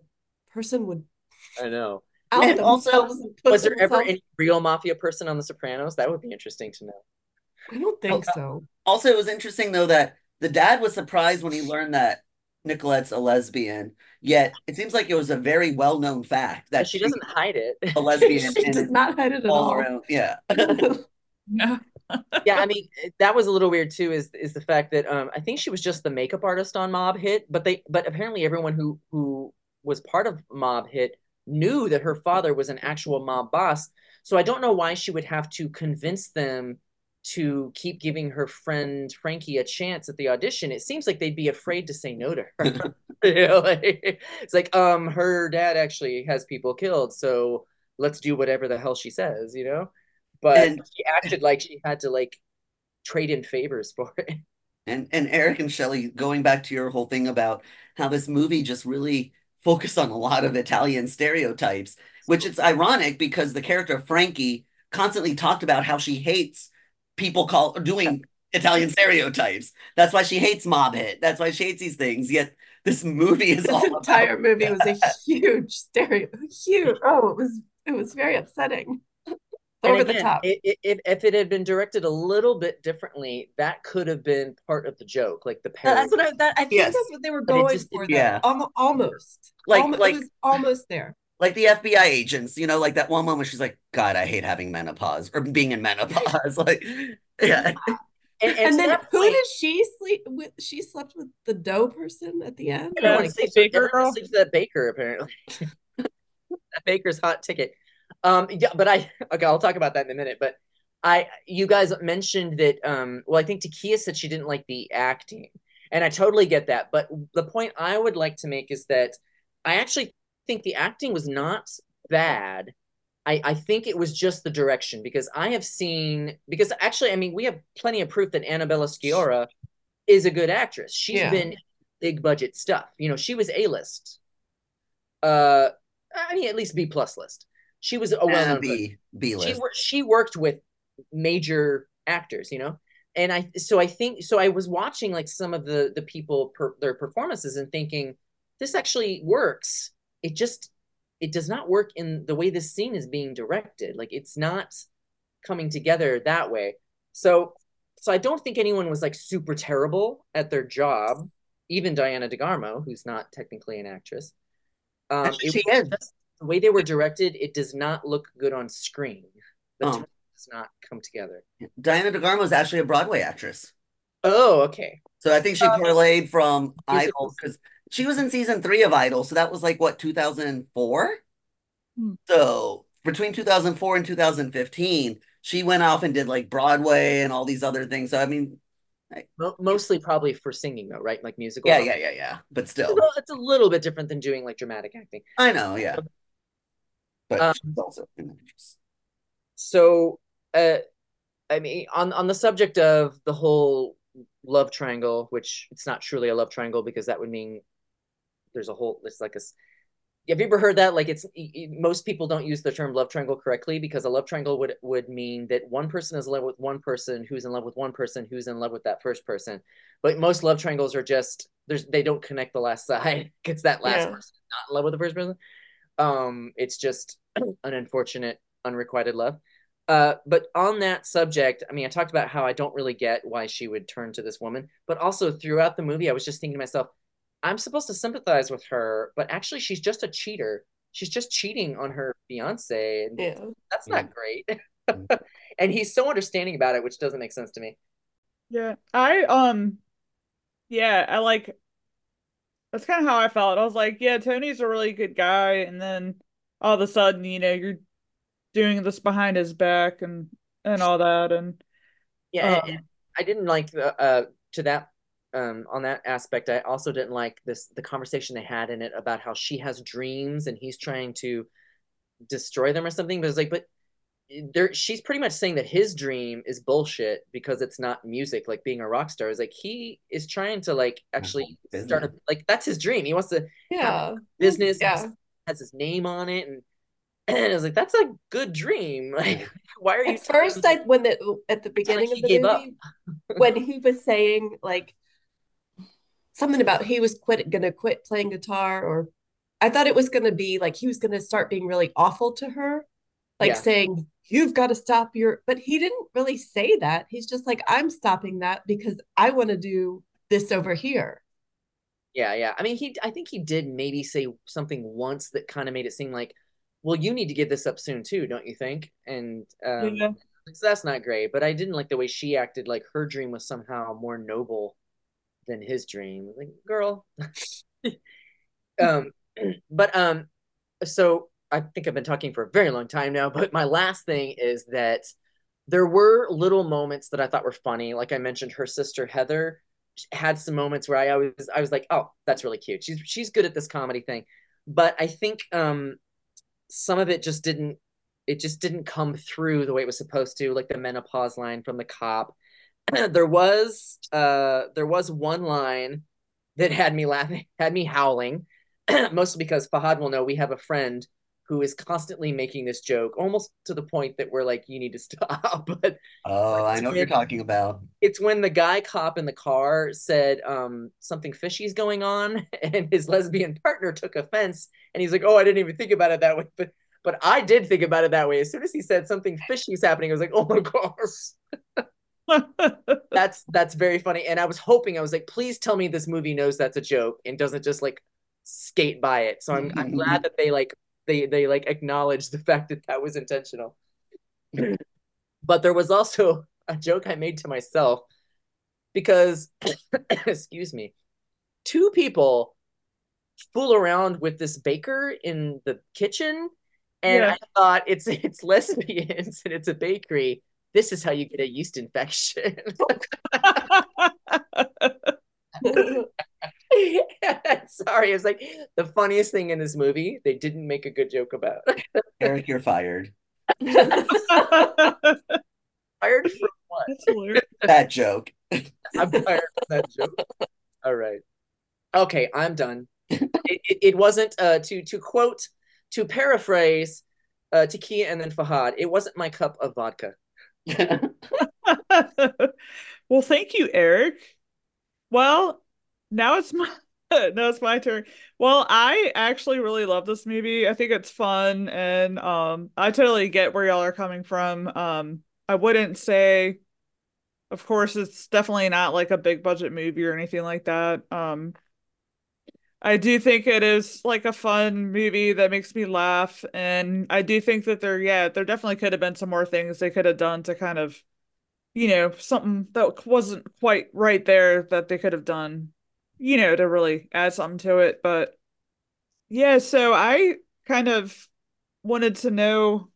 [SPEAKER 6] person would
[SPEAKER 7] I know and also, was there ever any real mafia person on The Sopranos? That would be interesting to know.
[SPEAKER 6] I don't think oh, so.
[SPEAKER 8] Also, it was interesting though that the dad was surprised when he learned that Nicolette's a lesbian. Yet it seems like it was a very well-known fact that
[SPEAKER 7] she, she doesn't hide it.
[SPEAKER 8] A lesbian.
[SPEAKER 6] she does not hide it at all.
[SPEAKER 8] Around. Yeah.
[SPEAKER 7] yeah, I mean that was a little weird too. Is is the fact that um I think she was just the makeup artist on Mob Hit, but they but apparently everyone who who was part of Mob Hit knew that her father was an actual mob boss. So I don't know why she would have to convince them to keep giving her friend Frankie a chance at the audition. It seems like they'd be afraid to say no to her. you know, like, it's like, um, her dad actually has people killed, so let's do whatever the hell she says, you know? But and, she acted like she had to like trade in favors for it.
[SPEAKER 8] And and Eric and Shelley, going back to your whole thing about how this movie just really focus on a lot of Italian stereotypes, which it's ironic because the character Frankie constantly talked about how she hates people call doing Italian stereotypes. That's why she hates mob hit. That's why she hates these things. Yet this movie is
[SPEAKER 6] this entire movie was a huge stereo, huge. Oh, it was it was very upsetting over again, the top.
[SPEAKER 7] It, it, if it had been directed a little bit differently, that could have been part of the joke, like the parody.
[SPEAKER 6] That's what I, that, I think yes. that's what they were going just, for. Yeah, almost, almost,
[SPEAKER 8] like
[SPEAKER 6] almost,
[SPEAKER 8] like
[SPEAKER 6] almost there.
[SPEAKER 8] Like the FBI agents, you know, like that one moment she's like, "God, I hate having menopause or being in menopause." like, yeah.
[SPEAKER 7] And, and
[SPEAKER 6] And then who
[SPEAKER 7] point-
[SPEAKER 6] did she sleep with? She slept with the dough person at the end.
[SPEAKER 5] Yeah,
[SPEAKER 7] Everyone
[SPEAKER 5] like
[SPEAKER 7] sleeps
[SPEAKER 5] the
[SPEAKER 7] with-
[SPEAKER 5] baker
[SPEAKER 7] everyone
[SPEAKER 5] girl.
[SPEAKER 7] sleeps with that baker apparently. that baker's hot ticket. Um, yeah, but I okay, I'll talk about that in a minute. But I, you guys mentioned that. Um, well, I think Takia said she didn't like the acting, and I totally get that. But the point I would like to make is that I actually think the acting was not bad. I, I think it was just the direction because I have seen because actually I mean we have plenty of proof that Annabella Sciorra is a good actress. She's
[SPEAKER 6] Yeah.
[SPEAKER 7] been big budget stuff. You know, she was A list. Uh, I mean at least B plus list. She was a well
[SPEAKER 8] B B
[SPEAKER 7] She
[SPEAKER 8] list.
[SPEAKER 7] wor- she worked with major actors, you know, and I so I think so. I was watching like some of the the people per, their performances and thinking this actually works. It just it does not work in the way this scene is being directed. Like it's not coming together that way. So so I don't think anyone was like super terrible at their job. Even Diana DeGarmo, who's not technically an actress. Um,
[SPEAKER 8] Actually,
[SPEAKER 7] it
[SPEAKER 8] she is.
[SPEAKER 7] just the way they were directed. It does not look good on screen. The
[SPEAKER 8] Oh.
[SPEAKER 7] does not come together.
[SPEAKER 8] Diana DeGarmo is actually a Broadway actress.
[SPEAKER 7] Oh, okay.
[SPEAKER 8] So I think she parlayed from Idol because she was in season three of Idol. So that was like what, 2004?
[SPEAKER 5] Hmm.
[SPEAKER 8] So between 2004 and 2015, she went off and did like Broadway and all these other things. So I mean,
[SPEAKER 7] Mo- mostly probably for singing though, right? Like musical.
[SPEAKER 8] yeah, yeah, yeah, yeah. But still,
[SPEAKER 7] it's a little bit different than doing like dramatic acting.
[SPEAKER 8] I know, yeah. But
[SPEAKER 7] Um,
[SPEAKER 8] she's also an actress.
[SPEAKER 7] So, uh, I mean, on on the subject of the whole love triangle, which it's not truly a love triangle because that would mean there's a whole. It's like a. Have you ever heard that? Like, it's most people don't use the term love triangle correctly because a love triangle would would mean that one person is in love with one person who's in love with one person who's in love with that first person. But most love triangles are just there's they don't connect the last side because that last
[SPEAKER 6] Yeah.
[SPEAKER 7] person is not in love with the first person. Um, it's just an unfortunate unrequited love. Uh, but on that subject, I mean, I talked about how I don't really get why she would turn to this woman, but also throughout the movie, I was just thinking to myself, I'm supposed to sympathize with her, but actually, she's just a cheater. She's just cheating on her fiance, and
[SPEAKER 6] Yeah.
[SPEAKER 7] that's not great. and he's so understanding about it, which doesn't make sense to me.
[SPEAKER 5] Yeah, I um, yeah, I like. That's kind of how I felt. I was like, yeah, Tony's a really good guy, and then all of a sudden, you know, you're doing this behind his back and and all that, and
[SPEAKER 7] Yeah,
[SPEAKER 5] um,
[SPEAKER 7] and- and I didn't like the uh to that um on that aspect. I also didn't like this the conversation they had in it about how she has dreams and he's trying to destroy them or something. But it's like, but there she's pretty much saying that his dream is bullshit because it's not music, like being a rock star. Is like he is trying to like actually start a like that's his dream. He wants to
[SPEAKER 6] Yeah.
[SPEAKER 7] business
[SPEAKER 6] Yeah.
[SPEAKER 7] has his name on it and and I was like, that's a good dream. Like, why are you
[SPEAKER 6] At first, I when the at the beginning
[SPEAKER 7] he
[SPEAKER 6] of the
[SPEAKER 7] gave up.
[SPEAKER 6] movie, when he was saying like something about he was quit gonna quit playing guitar, or I thought it was gonna be like he was gonna start being really awful to her, like
[SPEAKER 7] Yeah.
[SPEAKER 6] saying you've got to stop your. But he didn't really say that. He's just like I'm stopping that because I want to do this over here.
[SPEAKER 7] Yeah, yeah. I mean, he. I think he did maybe say something once that kind of made it seem like, well, you need to give this up soon too, don't you think? And um,
[SPEAKER 5] yeah,
[SPEAKER 7] so that's not great. But I didn't like the way she acted. Like her dream was somehow more noble than his dream. Like, girl. um, but um, so I think I've been talking for a very long time now. But my last thing is that there were little moments that I thought were funny. Like I mentioned, her sister Heather had some moments where I was I was like, oh, that's really cute. She's she's good at this comedy thing. But I think um some of it just didn't it just didn't come through the way it was supposed to, like the menopause line from the cop. there was uh there was one line that had me laughing, had me howling, mostly because Fahad will know we have a friend who is constantly making this joke, almost to the point that we're like, you need to stop. but
[SPEAKER 8] Oh, I know what you're talking about.
[SPEAKER 7] it's when the guy cop in the car said um, something fishy's going on, and his lesbian partner took offense, and he's like, "Oh, I didn't even think about it that way," but but I did think about it that way. As soon as he said something fishy's happening, I was like, "Oh my gosh." that's that's very funny and i was hoping i was like please tell me this movie knows that's a joke and doesn't just like skate by it so i'm, I'm glad that they like they they like acknowledge the fact that that was intentional but there was also a joke i made to myself because excuse me, two people fool around with this baker in the kitchen and
[SPEAKER 5] Yeah.
[SPEAKER 7] I thought it's it's lesbians and it's a bakery. This is how you get a yeast infection. Sorry, it was like the funniest thing in this movie. They didn't make a good joke about.
[SPEAKER 8] Eric, you're fired.
[SPEAKER 7] Fired from what?
[SPEAKER 5] That's.
[SPEAKER 8] That joke.
[SPEAKER 7] I'm fired from that joke. All right. Okay, I'm done. It, it, it wasn't uh to to quote to paraphrase uh Takia and then Fahad. It wasn't my cup of vodka.
[SPEAKER 5] well, thank you, Eric. Well, now it's my now it's my turn. Well, I actually really love this movie. I think it's fun and um I totally get where y'all are coming from. Um I wouldn't say of course it's definitely not like a big budget movie or anything like that. Um I do think it is like a fun movie that makes me laugh and I do think that there yeah, there definitely could have been some more things they could have done to kind of you know, something that wasn't quite right there that they could have done, you know, to really add something to it. But yeah, so I kind of wanted to know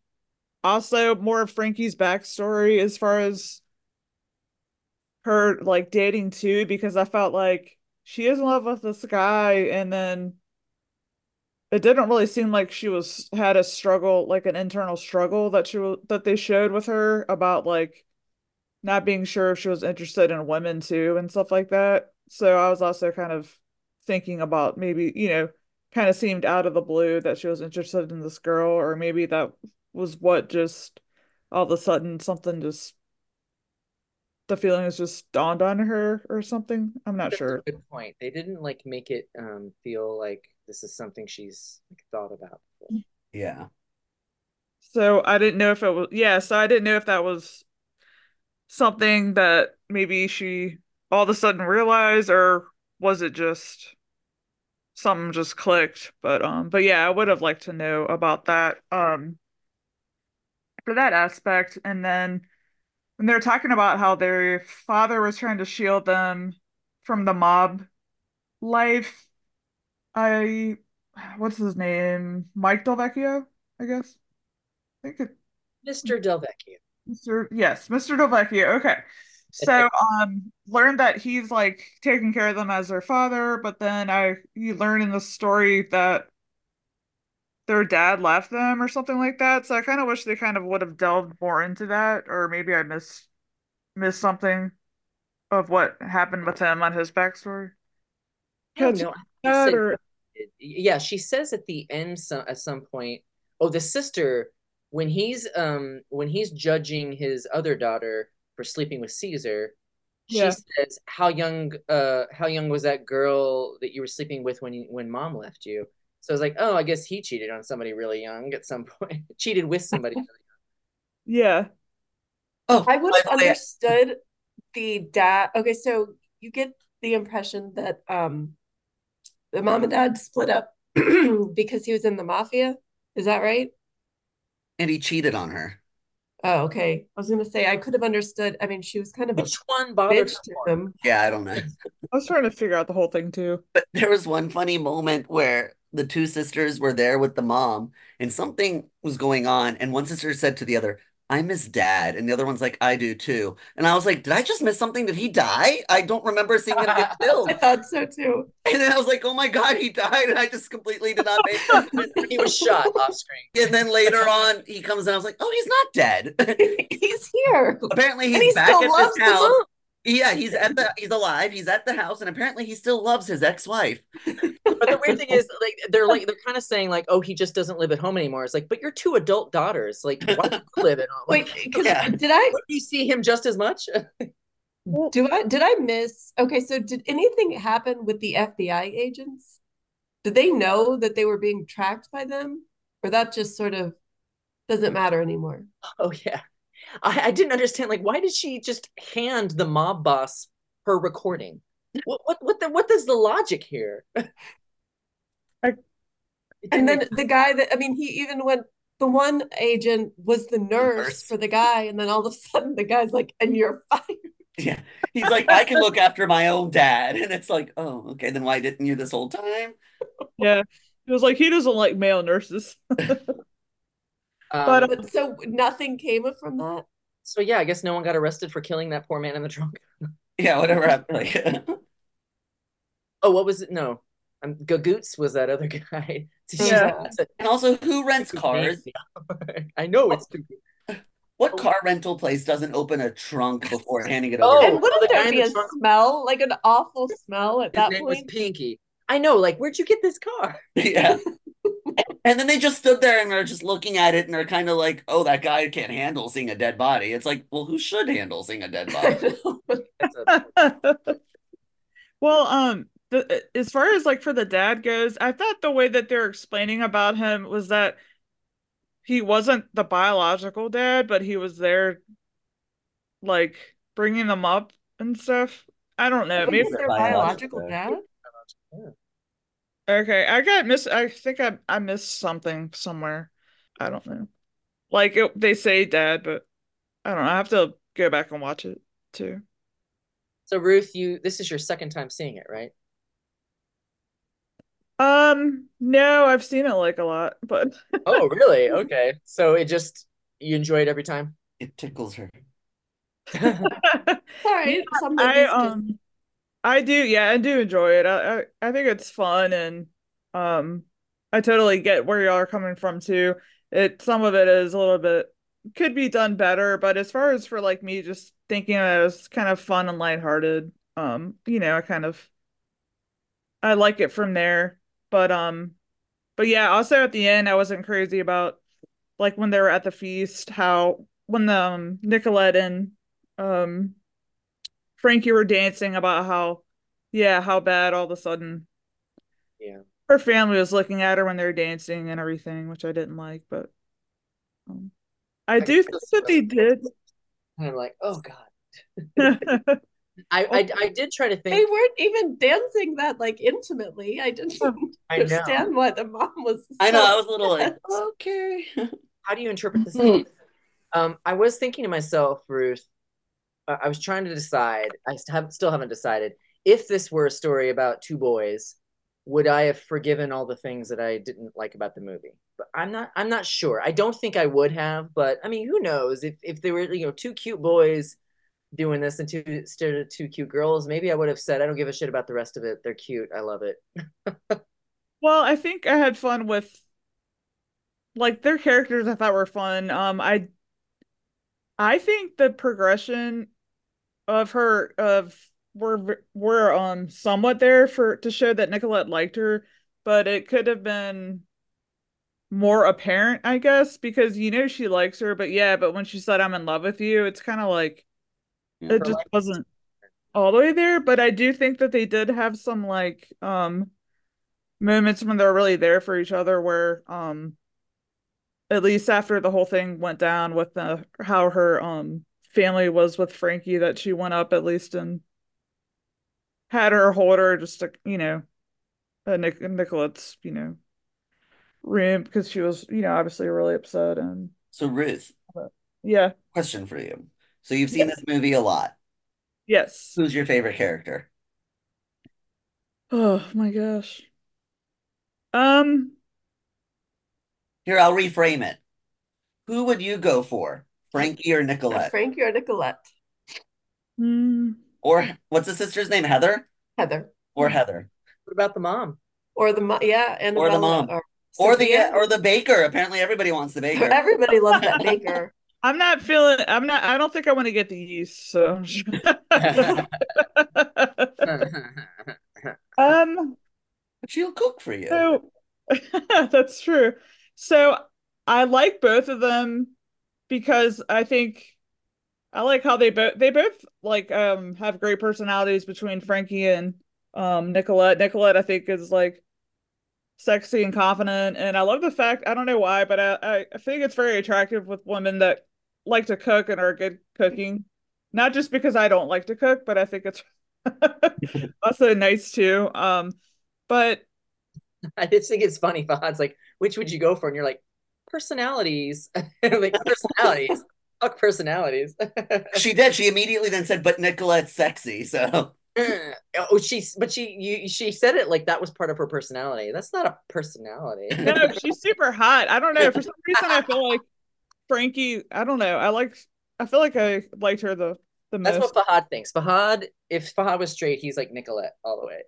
[SPEAKER 5] also more of Frankie's backstory as far as her like dating too, because I felt like she is in love with this guy and then it didn't really seem like she was had a struggle, like an internal struggle that she that they showed with her about like not being sure if she was interested in women too and stuff like that. So I was also kind of thinking about maybe, you know, kind of seemed out of the blue that she was interested in this girl, or maybe that was what just all of a sudden something just the feelings just dawned on her or something. I'm not
[SPEAKER 7] That's
[SPEAKER 5] sure.
[SPEAKER 7] good point. They didn't like make it um feel like this is something she's like, thought about before.
[SPEAKER 8] Yeah.
[SPEAKER 5] So I didn't know if it was, yeah, so I didn't know if that was something that maybe she all of a sudden realize or was it just something just clicked? But um, but yeah, I would have liked to know about that um for that aspect. And then when they're talking about how their father was trying to shield them from the mob life, I what's his name? Mike Delvecchio, I guess. I think it
[SPEAKER 7] Mr. Delvecchio.
[SPEAKER 5] Mr. Yes, Mr. Delvecchio. Okay. So, um, learned that he's like taking care of them as their father, but then I you learn in the story that their dad left them or something like that. So I kind of wish they kind of would have delved more into that, or maybe I missed missed something of what happened with him on his backstory.
[SPEAKER 7] I don't
[SPEAKER 5] Catch
[SPEAKER 7] know.
[SPEAKER 5] that,
[SPEAKER 7] said-
[SPEAKER 5] or
[SPEAKER 7] yeah, she says at the end some at some point, oh, the sister when he's um when he's judging his other daughter for sleeping with Caesar, she
[SPEAKER 5] Yeah.
[SPEAKER 7] says, "How young uh how young was that girl that you were sleeping with when you, when mom left you?" So I was like, "Oh, I guess he cheated on somebody really young at some point. cheated with somebody." really
[SPEAKER 5] yeah,
[SPEAKER 8] Oh,
[SPEAKER 6] I would have understood the dad. Okay, so you get the impression that um the mom and dad split up because he was in the mafia. Is that right?
[SPEAKER 8] and he cheated on her.
[SPEAKER 6] Oh, okay. I was gonna say I could have understood. I mean, she was kind of a
[SPEAKER 7] Which one bothered
[SPEAKER 6] bitch to
[SPEAKER 7] her?
[SPEAKER 6] him.
[SPEAKER 8] Yeah, I don't know.
[SPEAKER 5] I was trying to figure out the whole thing too.
[SPEAKER 8] But there was one funny moment where the two sisters were there with the mom and something was going on. And one sister said to the other, I miss dad. And the other one's like, I do too. And I was like, Did I just miss something? Did he die? I don't remember seeing him get killed.
[SPEAKER 6] I thought so too.
[SPEAKER 8] And then I was like, Oh my God, he died. And I just completely did not make it.
[SPEAKER 7] He was shot off screen.
[SPEAKER 8] And then later on, he comes and I was like, Oh, he's not dead.
[SPEAKER 6] He's here.
[SPEAKER 8] apparently, he's
[SPEAKER 6] And he
[SPEAKER 8] back
[SPEAKER 6] still
[SPEAKER 8] at
[SPEAKER 6] loves
[SPEAKER 8] this
[SPEAKER 6] the
[SPEAKER 8] house.
[SPEAKER 6] Mom.
[SPEAKER 8] Yeah, he's at the he's alive. He's at the house, and apparently he still loves his ex-wife.
[SPEAKER 7] But the weird thing is, like, they're like they're kind of saying like, "Oh, he just doesn't live at home anymore." It's like, but you're two adult daughters. Like, why do you live at home?
[SPEAKER 6] Wait,
[SPEAKER 7] Like,
[SPEAKER 6] 'cause
[SPEAKER 8] Yeah.
[SPEAKER 6] did I
[SPEAKER 7] wouldn't you see him just as much?
[SPEAKER 6] do I did I miss? Okay, so did anything happen with the FBI agents? Did they know that they were being tracked by them, or that just sort of doesn't matter anymore?
[SPEAKER 7] Oh yeah, I, I didn't understand. Like, why did she just hand the mob boss her recording? What what what the, what is the logic here?
[SPEAKER 6] And then the guy that I mean, he even went. The one agent was the nurse
[SPEAKER 8] Nurse.
[SPEAKER 6] for the guy, and then all of a sudden the guy's like, "And you're fired."
[SPEAKER 8] Yeah. He's like, I can look after my own dad. And it's like, oh, okay, then why didn't you this whole time?
[SPEAKER 5] Yeah. It was like he doesn't like male nurses.
[SPEAKER 7] Um,
[SPEAKER 5] But, uh,
[SPEAKER 6] But so nothing came from that.
[SPEAKER 7] so yeah, I guess no one got arrested for killing that poor man in the trunk.
[SPEAKER 8] Yeah, whatever happened. Like,
[SPEAKER 7] Oh, what was it? No, um, Gagoots was that other guy.
[SPEAKER 6] Yeah.
[SPEAKER 8] and also, who rents cars?
[SPEAKER 7] I know it's too.
[SPEAKER 8] What car rental place doesn't open a trunk before handing it
[SPEAKER 7] Oh,
[SPEAKER 8] over?
[SPEAKER 6] and wouldn't
[SPEAKER 7] guy
[SPEAKER 6] there be
[SPEAKER 7] the
[SPEAKER 6] a
[SPEAKER 7] trunk-
[SPEAKER 6] smell, like an awful smell at
[SPEAKER 7] His
[SPEAKER 6] that
[SPEAKER 7] name was
[SPEAKER 6] point?
[SPEAKER 7] Pinky. I know. Like, where'd you get this car?
[SPEAKER 8] yeah. And then they just stood there and they're just looking at it and they're kind of like, oh, that guy can't handle seeing a dead body. It's like, well, who should handle seeing a dead body?
[SPEAKER 5] Well, um, the, as far as like for the dad goes, I thought the way that they're explaining about him was that he wasn't the biological dad, but he was there, like bringing them up and stuff. I don't know. Maybe
[SPEAKER 6] their
[SPEAKER 8] biological
[SPEAKER 6] biological
[SPEAKER 8] dad.
[SPEAKER 6] dad?
[SPEAKER 5] Okay. I got miss. I think I I missed something somewhere. I don't know. Like it, they say dad, but I don't know. I have to go back and watch it too.
[SPEAKER 7] so Ruth, you this is your second time seeing it, right?
[SPEAKER 5] Um, no, I've seen it like a lot, but
[SPEAKER 7] Oh, really? Okay. So it just you enjoy it every time.
[SPEAKER 8] It tickles her.
[SPEAKER 6] Sorry, some
[SPEAKER 5] I
[SPEAKER 6] movies just-
[SPEAKER 5] um I do yeah I do enjoy it. I, I I think it's fun and um I totally get where y'all are coming from too. It some of it is a little bit could be done better but as far as for like me just thinking of it as kind of fun and lighthearted um you know I kind of I like it from there. But um but yeah also at the end I wasn't crazy about like when they were at the feast how when the um, Nicolette and um Frankie you were dancing about how, yeah, how bad all of a sudden
[SPEAKER 7] Yeah.
[SPEAKER 5] her family was looking at her when they were dancing and everything, which I didn't like, but um, I do think that they did.
[SPEAKER 7] And I'm like, oh god. I, I I did try to think they
[SPEAKER 6] weren't even dancing that like intimately. I didn't
[SPEAKER 7] I
[SPEAKER 6] understand why the mom was.
[SPEAKER 8] I know, I was a little like, okay.
[SPEAKER 7] How do you interpret this?
[SPEAKER 1] Hmm.
[SPEAKER 7] Um, I was thinking to myself, Ruth. I was trying to decide. I have, still haven't decided if this were a story about two boys. Would I have forgiven all the things that I didn't like about the movie? But I'm not. I'm not sure. I don't think I would have. But I mean, who knows? If if they were you know two cute boys doing this and two instead of two cute girls, maybe I would have said I don't give a shit about the rest of it. They're cute. I love it.
[SPEAKER 5] Well, I think I had fun with like their characters I thought were fun. Um I I think the progression of her of were were um somewhat there for to show that Nicolette liked her, but it could have been more apparent, I guess, because you know she likes her, but yeah, but when she said I'm in love with you, it's kind of like
[SPEAKER 8] Yeah.
[SPEAKER 5] it just wasn't all the way there, but I do think that they did have some like um moments when they're really there for each other where um at least after the whole thing went down with the how her um family was with Frankie that she went up at least and had her hold her just to you know uh, Nic- Nicolette's you know room because she was you know obviously really upset and
[SPEAKER 8] So, Ruth,
[SPEAKER 5] yeah
[SPEAKER 8] question for you. So, you've seen this movie a lot.
[SPEAKER 5] yes
[SPEAKER 8] Who's your favorite character?
[SPEAKER 5] oh my gosh um
[SPEAKER 8] Here, I'll reframe it. Who would you go for? Frankie or Nicolette?
[SPEAKER 6] Frankie or Nicolette?
[SPEAKER 5] hmm.
[SPEAKER 8] Or what's the sister's name? Heather?
[SPEAKER 6] Heather.
[SPEAKER 8] Or Heather?
[SPEAKER 7] What about the mom?
[SPEAKER 6] Or the mom, yeah,
[SPEAKER 8] Or the
[SPEAKER 6] Annabella,
[SPEAKER 8] mom.
[SPEAKER 6] or
[SPEAKER 8] Or the or the baker. Apparently everybody wants the baker.
[SPEAKER 6] Everybody loves that baker.
[SPEAKER 5] I'm not feeling I'm not I don't think I want to get the yeast so um
[SPEAKER 8] But she'll cook for you.
[SPEAKER 5] So that's true. So I like both of them because I think I like how they both they both like um have great personalities between Frankie and um Nicolette. Nicolette I think is like sexy and confident and I love the fact I don't know why, but I I think it's very attractive with women that like to cook and are good cooking. Not just because I don't like to cook, but I think it's also nice too. Um but
[SPEAKER 7] I just think it's funny. Fahad's like, which would you go for? And you're like, personalities. like personalities. Fuck personalities.
[SPEAKER 8] She did. She immediately then said, "But Nicolette's sexy." So mm.
[SPEAKER 7] oh, she's but she you she said it like that was part of her personality. That's not a personality.
[SPEAKER 5] No, she's super hot. I don't know. For some reason, I feel like Frankie. I don't know. I like. I feel like I liked her the the
[SPEAKER 7] That's
[SPEAKER 5] most.
[SPEAKER 7] what Fahad thinks. Fahad, if Fahad was straight, he's like Nicolette all the way.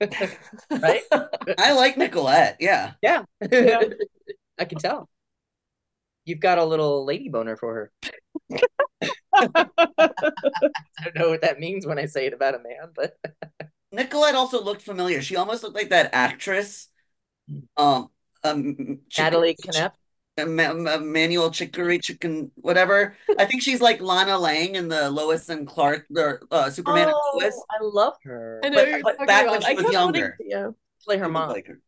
[SPEAKER 7] right?
[SPEAKER 8] I like Nicolette. Yeah.
[SPEAKER 7] Yeah.
[SPEAKER 5] Yeah.
[SPEAKER 7] I can tell. You've got a little lady boner for her. I don't know what that means when I say it about a man, but
[SPEAKER 8] Nicolette also looked familiar. She almost looked like that actress, um, um Chick-
[SPEAKER 7] Natalie Knapp.
[SPEAKER 8] Ma- Ma- Manuel Chicory Chicken, whatever. I think she's like Lana Lang in the Lois and Clark, the uh, Superman and Lois.
[SPEAKER 7] Oh, I love her.
[SPEAKER 6] I know
[SPEAKER 8] But-
[SPEAKER 6] you're
[SPEAKER 8] but
[SPEAKER 6] talking
[SPEAKER 8] back when she
[SPEAKER 6] I
[SPEAKER 8] was younger.
[SPEAKER 6] Yeah.
[SPEAKER 7] Play her mom.
[SPEAKER 8] like her.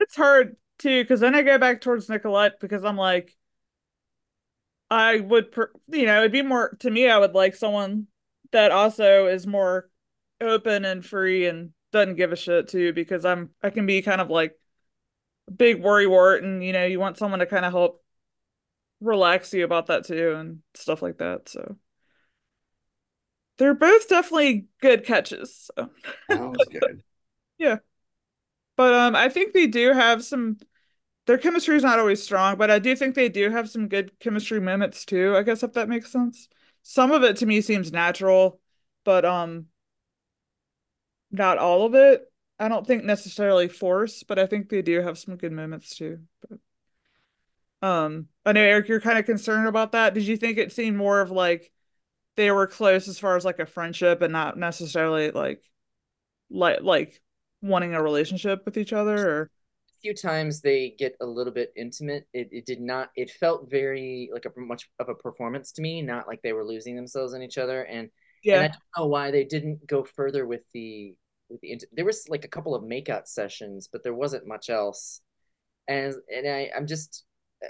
[SPEAKER 5] it's hard too because then I go back towards Nicolette because I'm like, I would, per- you know, it'd be more to me. I would like someone that also is more open and free and doesn't give a shit too because I'm I can be kind of like a big worry wart and you know you want someone to kind of help relax you about that too and stuff like that. So they're both definitely good catches. So.
[SPEAKER 8] That was good.
[SPEAKER 5] Yeah, but um, I think they do have some. Their chemistry is not always strong, but I do think they do have some good chemistry moments too. I guess if that makes sense. Some of it to me seems natural, but um, not all of it. I don't think necessarily forced, but I think they do have some good moments too. But um, I know Eric, you're kind of concerned about that. Did you think it seemed more of like they were close as far as like a friendship and not necessarily like like like wanting a relationship with each other or
[SPEAKER 7] few times they get a little bit intimate. It, it did not. It felt very like a much of a performance to me, not like they were losing themselves in each other. And and I don't know why they didn't go further with the with the. There was like a couple of makeout sessions, but there wasn't much else. And and I I'm just, uh,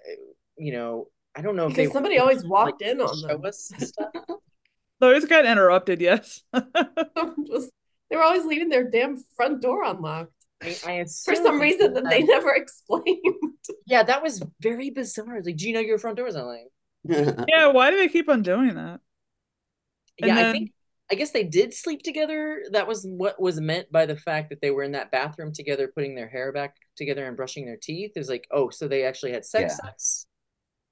[SPEAKER 7] you know, I don't know if they
[SPEAKER 6] Because somebody always walked
[SPEAKER 7] like,
[SPEAKER 6] in on
[SPEAKER 7] show
[SPEAKER 6] them.
[SPEAKER 7] us stuff.
[SPEAKER 5] those got interrupted yes
[SPEAKER 6] Someone was- they were always leaving their damn front door unlocked
[SPEAKER 7] I, I
[SPEAKER 6] for some reason that they never explained.
[SPEAKER 7] Yeah, that was very bizarre. Like, do you know your front door is unlocked?
[SPEAKER 5] yeah why do they keep on doing that And
[SPEAKER 7] yeah, I think I guess they did sleep together. That was what was meant by the fact that they were in that bathroom together, putting their hair back together and brushing their teeth. Is like, oh, so they actually had sex
[SPEAKER 8] Yeah.
[SPEAKER 7] sex.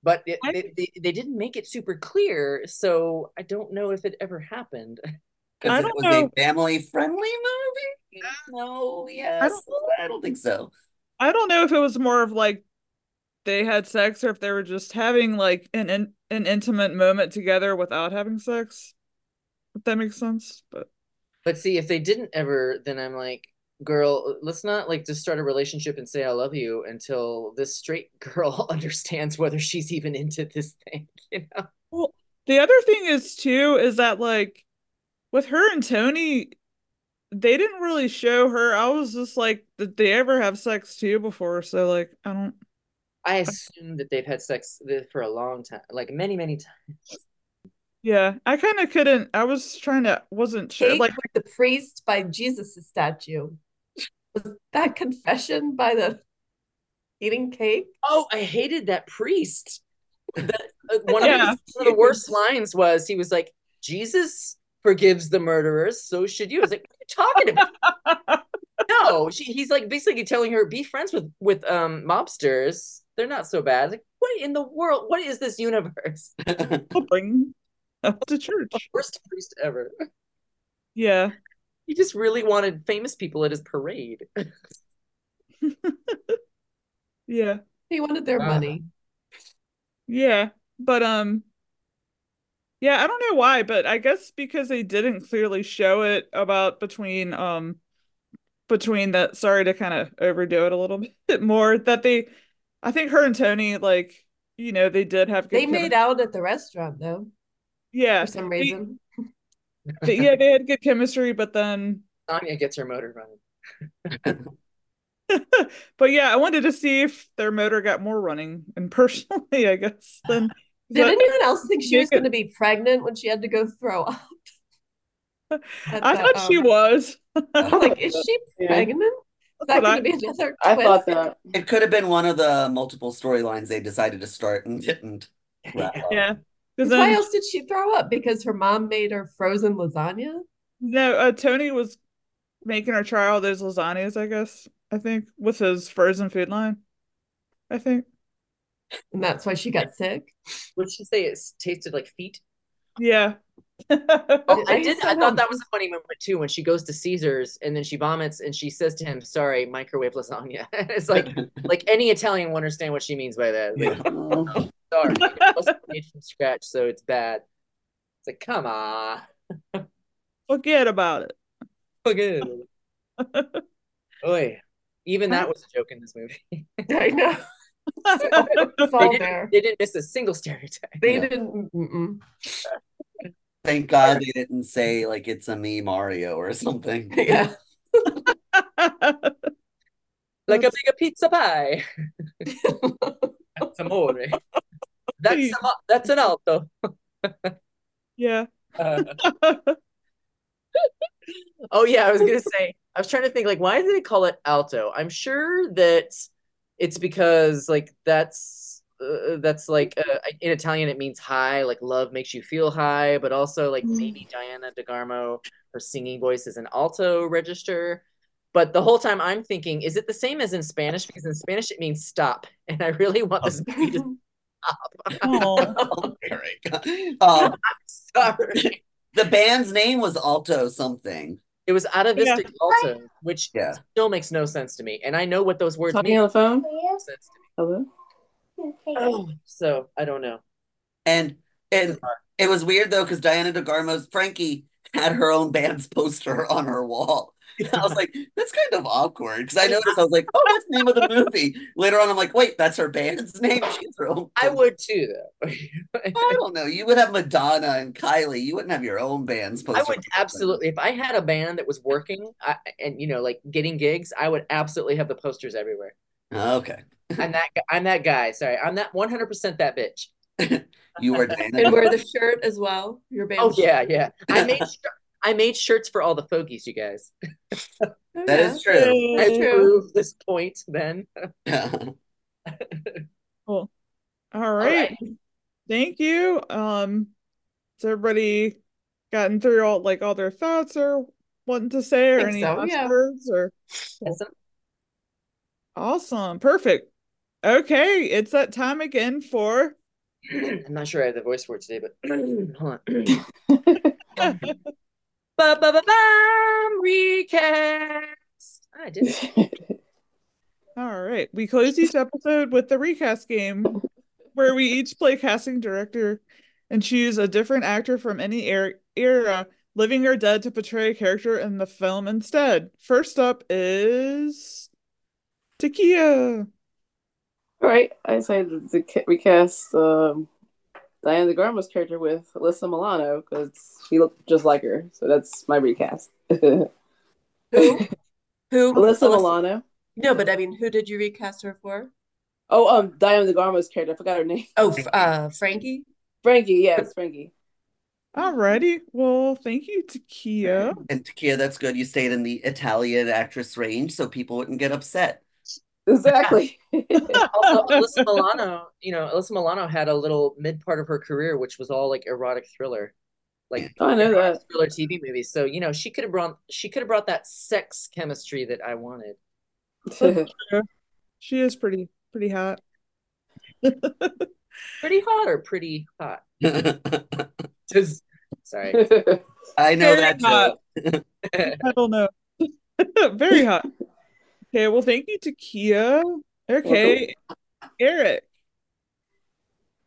[SPEAKER 7] But it,
[SPEAKER 5] I-
[SPEAKER 7] they, they, they didn't make it super clear, so I don't know if it ever happened.
[SPEAKER 5] I
[SPEAKER 8] Because it
[SPEAKER 5] don't
[SPEAKER 8] was
[SPEAKER 5] know.
[SPEAKER 8] a family friendly movie? No, yes.
[SPEAKER 5] don't-
[SPEAKER 8] I don't think so.
[SPEAKER 5] i don't know if it was more of like they had sex or if they were just having like an in, an intimate moment together without having sex if that makes sense but
[SPEAKER 7] But see, if they didn't ever, then I'm like, girl, let's not like just start a relationship and say I love you until this straight girl understands whether she's even into this thing, you know?
[SPEAKER 5] Well, The other thing is too is that like with her and Tony, they didn't really show her. I was just like, did they ever have sex too before? So like, I don't.
[SPEAKER 7] I assume that they've had sex for a long time, like many, many times.
[SPEAKER 5] Yeah, I kind of couldn't. I was trying to, wasn't sure. Like,
[SPEAKER 6] the priest by Jesus' statue. Was that confession by the eating cake?
[SPEAKER 7] Oh, I hated that priest. The, uh, one, of
[SPEAKER 5] Yeah.
[SPEAKER 7] the, one of the worst lines was he was like, Jesus forgives the murderers, so should you. I was like, what are you talking about? no, she, he's like basically telling her, be friends with with um mobsters. They're not so bad. Like, what in the world? What is this universe?
[SPEAKER 5] I'll to church.
[SPEAKER 7] Worst priest ever.
[SPEAKER 5] Yeah,
[SPEAKER 7] He just really wanted famous people at his parade.
[SPEAKER 5] yeah,
[SPEAKER 6] He wanted their
[SPEAKER 7] Wow.
[SPEAKER 6] money.
[SPEAKER 5] yeah. But um, yeah, I don't know why, but I guess because they didn't clearly show it about between um between that. Sorry to kind of overdo it a little bit more. That they, I think her and Tony like you know they did have good
[SPEAKER 6] They made
[SPEAKER 5] chemi-
[SPEAKER 6] out at the restaurant though,
[SPEAKER 5] yeah
[SPEAKER 6] for some
[SPEAKER 5] they-
[SPEAKER 6] reason.
[SPEAKER 5] they- yeah they had good chemistry, but then
[SPEAKER 7] Anya gets her motor running.
[SPEAKER 5] but yeah, I wanted to see if their motor got more running. And personally, I guess then
[SPEAKER 6] Did
[SPEAKER 5] but
[SPEAKER 6] anyone else think she was going to be pregnant when she had to go throw up?
[SPEAKER 5] I
[SPEAKER 6] the,
[SPEAKER 5] thought she was.
[SPEAKER 6] I was like, is she
[SPEAKER 1] Yeah.
[SPEAKER 6] pregnant? Is that going to be another
[SPEAKER 1] I
[SPEAKER 6] twist?
[SPEAKER 1] thought that.
[SPEAKER 8] It could have been one of the multiple storylines they decided to start and didn't. wrap up.
[SPEAKER 5] Yeah. Because
[SPEAKER 6] Why else did she throw up? Because her mom made her frozen lasagna?
[SPEAKER 5] no, uh, Tony was making her try all those lasagnas, I guess. I think with his frozen food line. I think.
[SPEAKER 6] And that's why she got sick.
[SPEAKER 7] What did she say? It tasted like feet.
[SPEAKER 5] Yeah.
[SPEAKER 7] Oh, I
[SPEAKER 6] I
[SPEAKER 7] did. I thought that was a funny moment too when she goes to Caesar's and then she vomits and she says to him, "Sorry, microwave lasagna." it's like like any Italian will understand what she means by that. Like,
[SPEAKER 1] Mm.
[SPEAKER 7] Sorry, it wasn't made from scratch, so it's bad. It's like, come on,
[SPEAKER 5] Forget about it.
[SPEAKER 7] forget it. Oi, even that was a joke in this movie.
[SPEAKER 6] I know. It's
[SPEAKER 7] They didn't,
[SPEAKER 6] there.
[SPEAKER 7] they didn't miss a single stereotype.
[SPEAKER 6] They
[SPEAKER 8] Yeah.
[SPEAKER 6] didn't. mm-mm.
[SPEAKER 8] Thank God they didn't say like it's a me Mario or something.
[SPEAKER 6] Yeah.
[SPEAKER 7] like a bigger pizza pie. That's amore. That's a, that's an alto.
[SPEAKER 5] yeah.
[SPEAKER 7] Uh, oh yeah, I was gonna say. I was trying to think like why did they call it alto? I'm sure that it's because like that's uh, that's like uh, in Italian it means high, like love makes you feel high, but also like maybe Diana DeGarmo her singing voice is an alto register. But the whole time I'm thinking, is it the same as in Spanish? Because in Spanish it means stop, and I really want this movie to stop.
[SPEAKER 5] Oh.
[SPEAKER 8] Oh, Eric. Um,
[SPEAKER 7] Sorry.
[SPEAKER 8] the band's name was Alto something.
[SPEAKER 7] It was atavistic alto, which
[SPEAKER 8] Yeah.
[SPEAKER 7] still makes no sense to me. And I know what those words
[SPEAKER 1] Talking
[SPEAKER 7] mean.
[SPEAKER 1] on the phone.
[SPEAKER 7] No sense to
[SPEAKER 1] Hello.
[SPEAKER 7] me. Oh, so I don't know.
[SPEAKER 8] And and it was weird though because Diana DeGarmo's Frankie had her own band's poster on her wall. I was like, that's kind of awkward because I noticed I was like, oh, that's the name of the movie. Later on, I'm like, wait, that's her band's name. She has her own.
[SPEAKER 7] I would too, though.
[SPEAKER 8] I don't know. You would have Madonna and Kylie. You wouldn't have your own band's.
[SPEAKER 7] I would absolutely, if I had a band that was working I, and you know, like getting gigs, I would absolutely have the posters everywhere.
[SPEAKER 8] Okay,
[SPEAKER 7] I'm that. I'm that guy. Sorry, I'm that 100 percent that bitch.
[SPEAKER 8] you were.
[SPEAKER 6] And wear the shirt as well. Your oh, band.
[SPEAKER 7] Oh yeah, yeah. I made shir- I made shirts for all the fogies, you guys.
[SPEAKER 8] that is true.
[SPEAKER 7] I
[SPEAKER 6] True.
[SPEAKER 7] proved this point then.
[SPEAKER 5] Cool. All right. Thank you. Um, has everybody gotten through all like all their thoughts or wanting to say or
[SPEAKER 6] Think
[SPEAKER 5] any
[SPEAKER 6] so,
[SPEAKER 5] last
[SPEAKER 6] yeah.
[SPEAKER 5] words or
[SPEAKER 7] That's
[SPEAKER 5] awesome. Perfect. Okay, it's that time again for
[SPEAKER 7] I'm not sure I have the voice for it today, but hold on. Ba ba ba bam recast. I did
[SPEAKER 5] all right. We close each episode with the recast game where we each play casting director and choose a different actor from any er- era, living or dead, to portray a character in the film instead. First up is Takia.
[SPEAKER 1] All right, I decided to ca- recast um, Diana DeGarmo's character with Alyssa Milano because she looked just like her. So that's my recast. Alyssa
[SPEAKER 6] Who? Alyssa
[SPEAKER 1] Milano.
[SPEAKER 6] No, but I mean, who did you recast her for?
[SPEAKER 1] Oh, um, Diana DeGarmo's character. I forgot her name.
[SPEAKER 6] Oh, uh, Frankie.
[SPEAKER 1] Frankie. Yes, Frankie.
[SPEAKER 5] Alrighty. Well, thank you, Takia.
[SPEAKER 8] and Takia, that's good. You stayed in the Italian actress range, so people wouldn't get upset.
[SPEAKER 1] Exactly.
[SPEAKER 7] Also, Alyssa Milano, you know, Alyssa Milano had a little mid part of her career, which was all like erotic thriller, like
[SPEAKER 1] I know that.
[SPEAKER 7] thriller TV movies. So you know, she could have brought she could have brought that sex chemistry that I wanted.
[SPEAKER 5] She is pretty pretty hot.
[SPEAKER 7] Pretty hot or pretty hot? Just sorry.
[SPEAKER 8] I know
[SPEAKER 5] Very
[SPEAKER 8] that
[SPEAKER 5] hot.
[SPEAKER 8] joke.
[SPEAKER 5] I don't know. Very hot. Okay, well, thank you, Takia. Okay, Eric.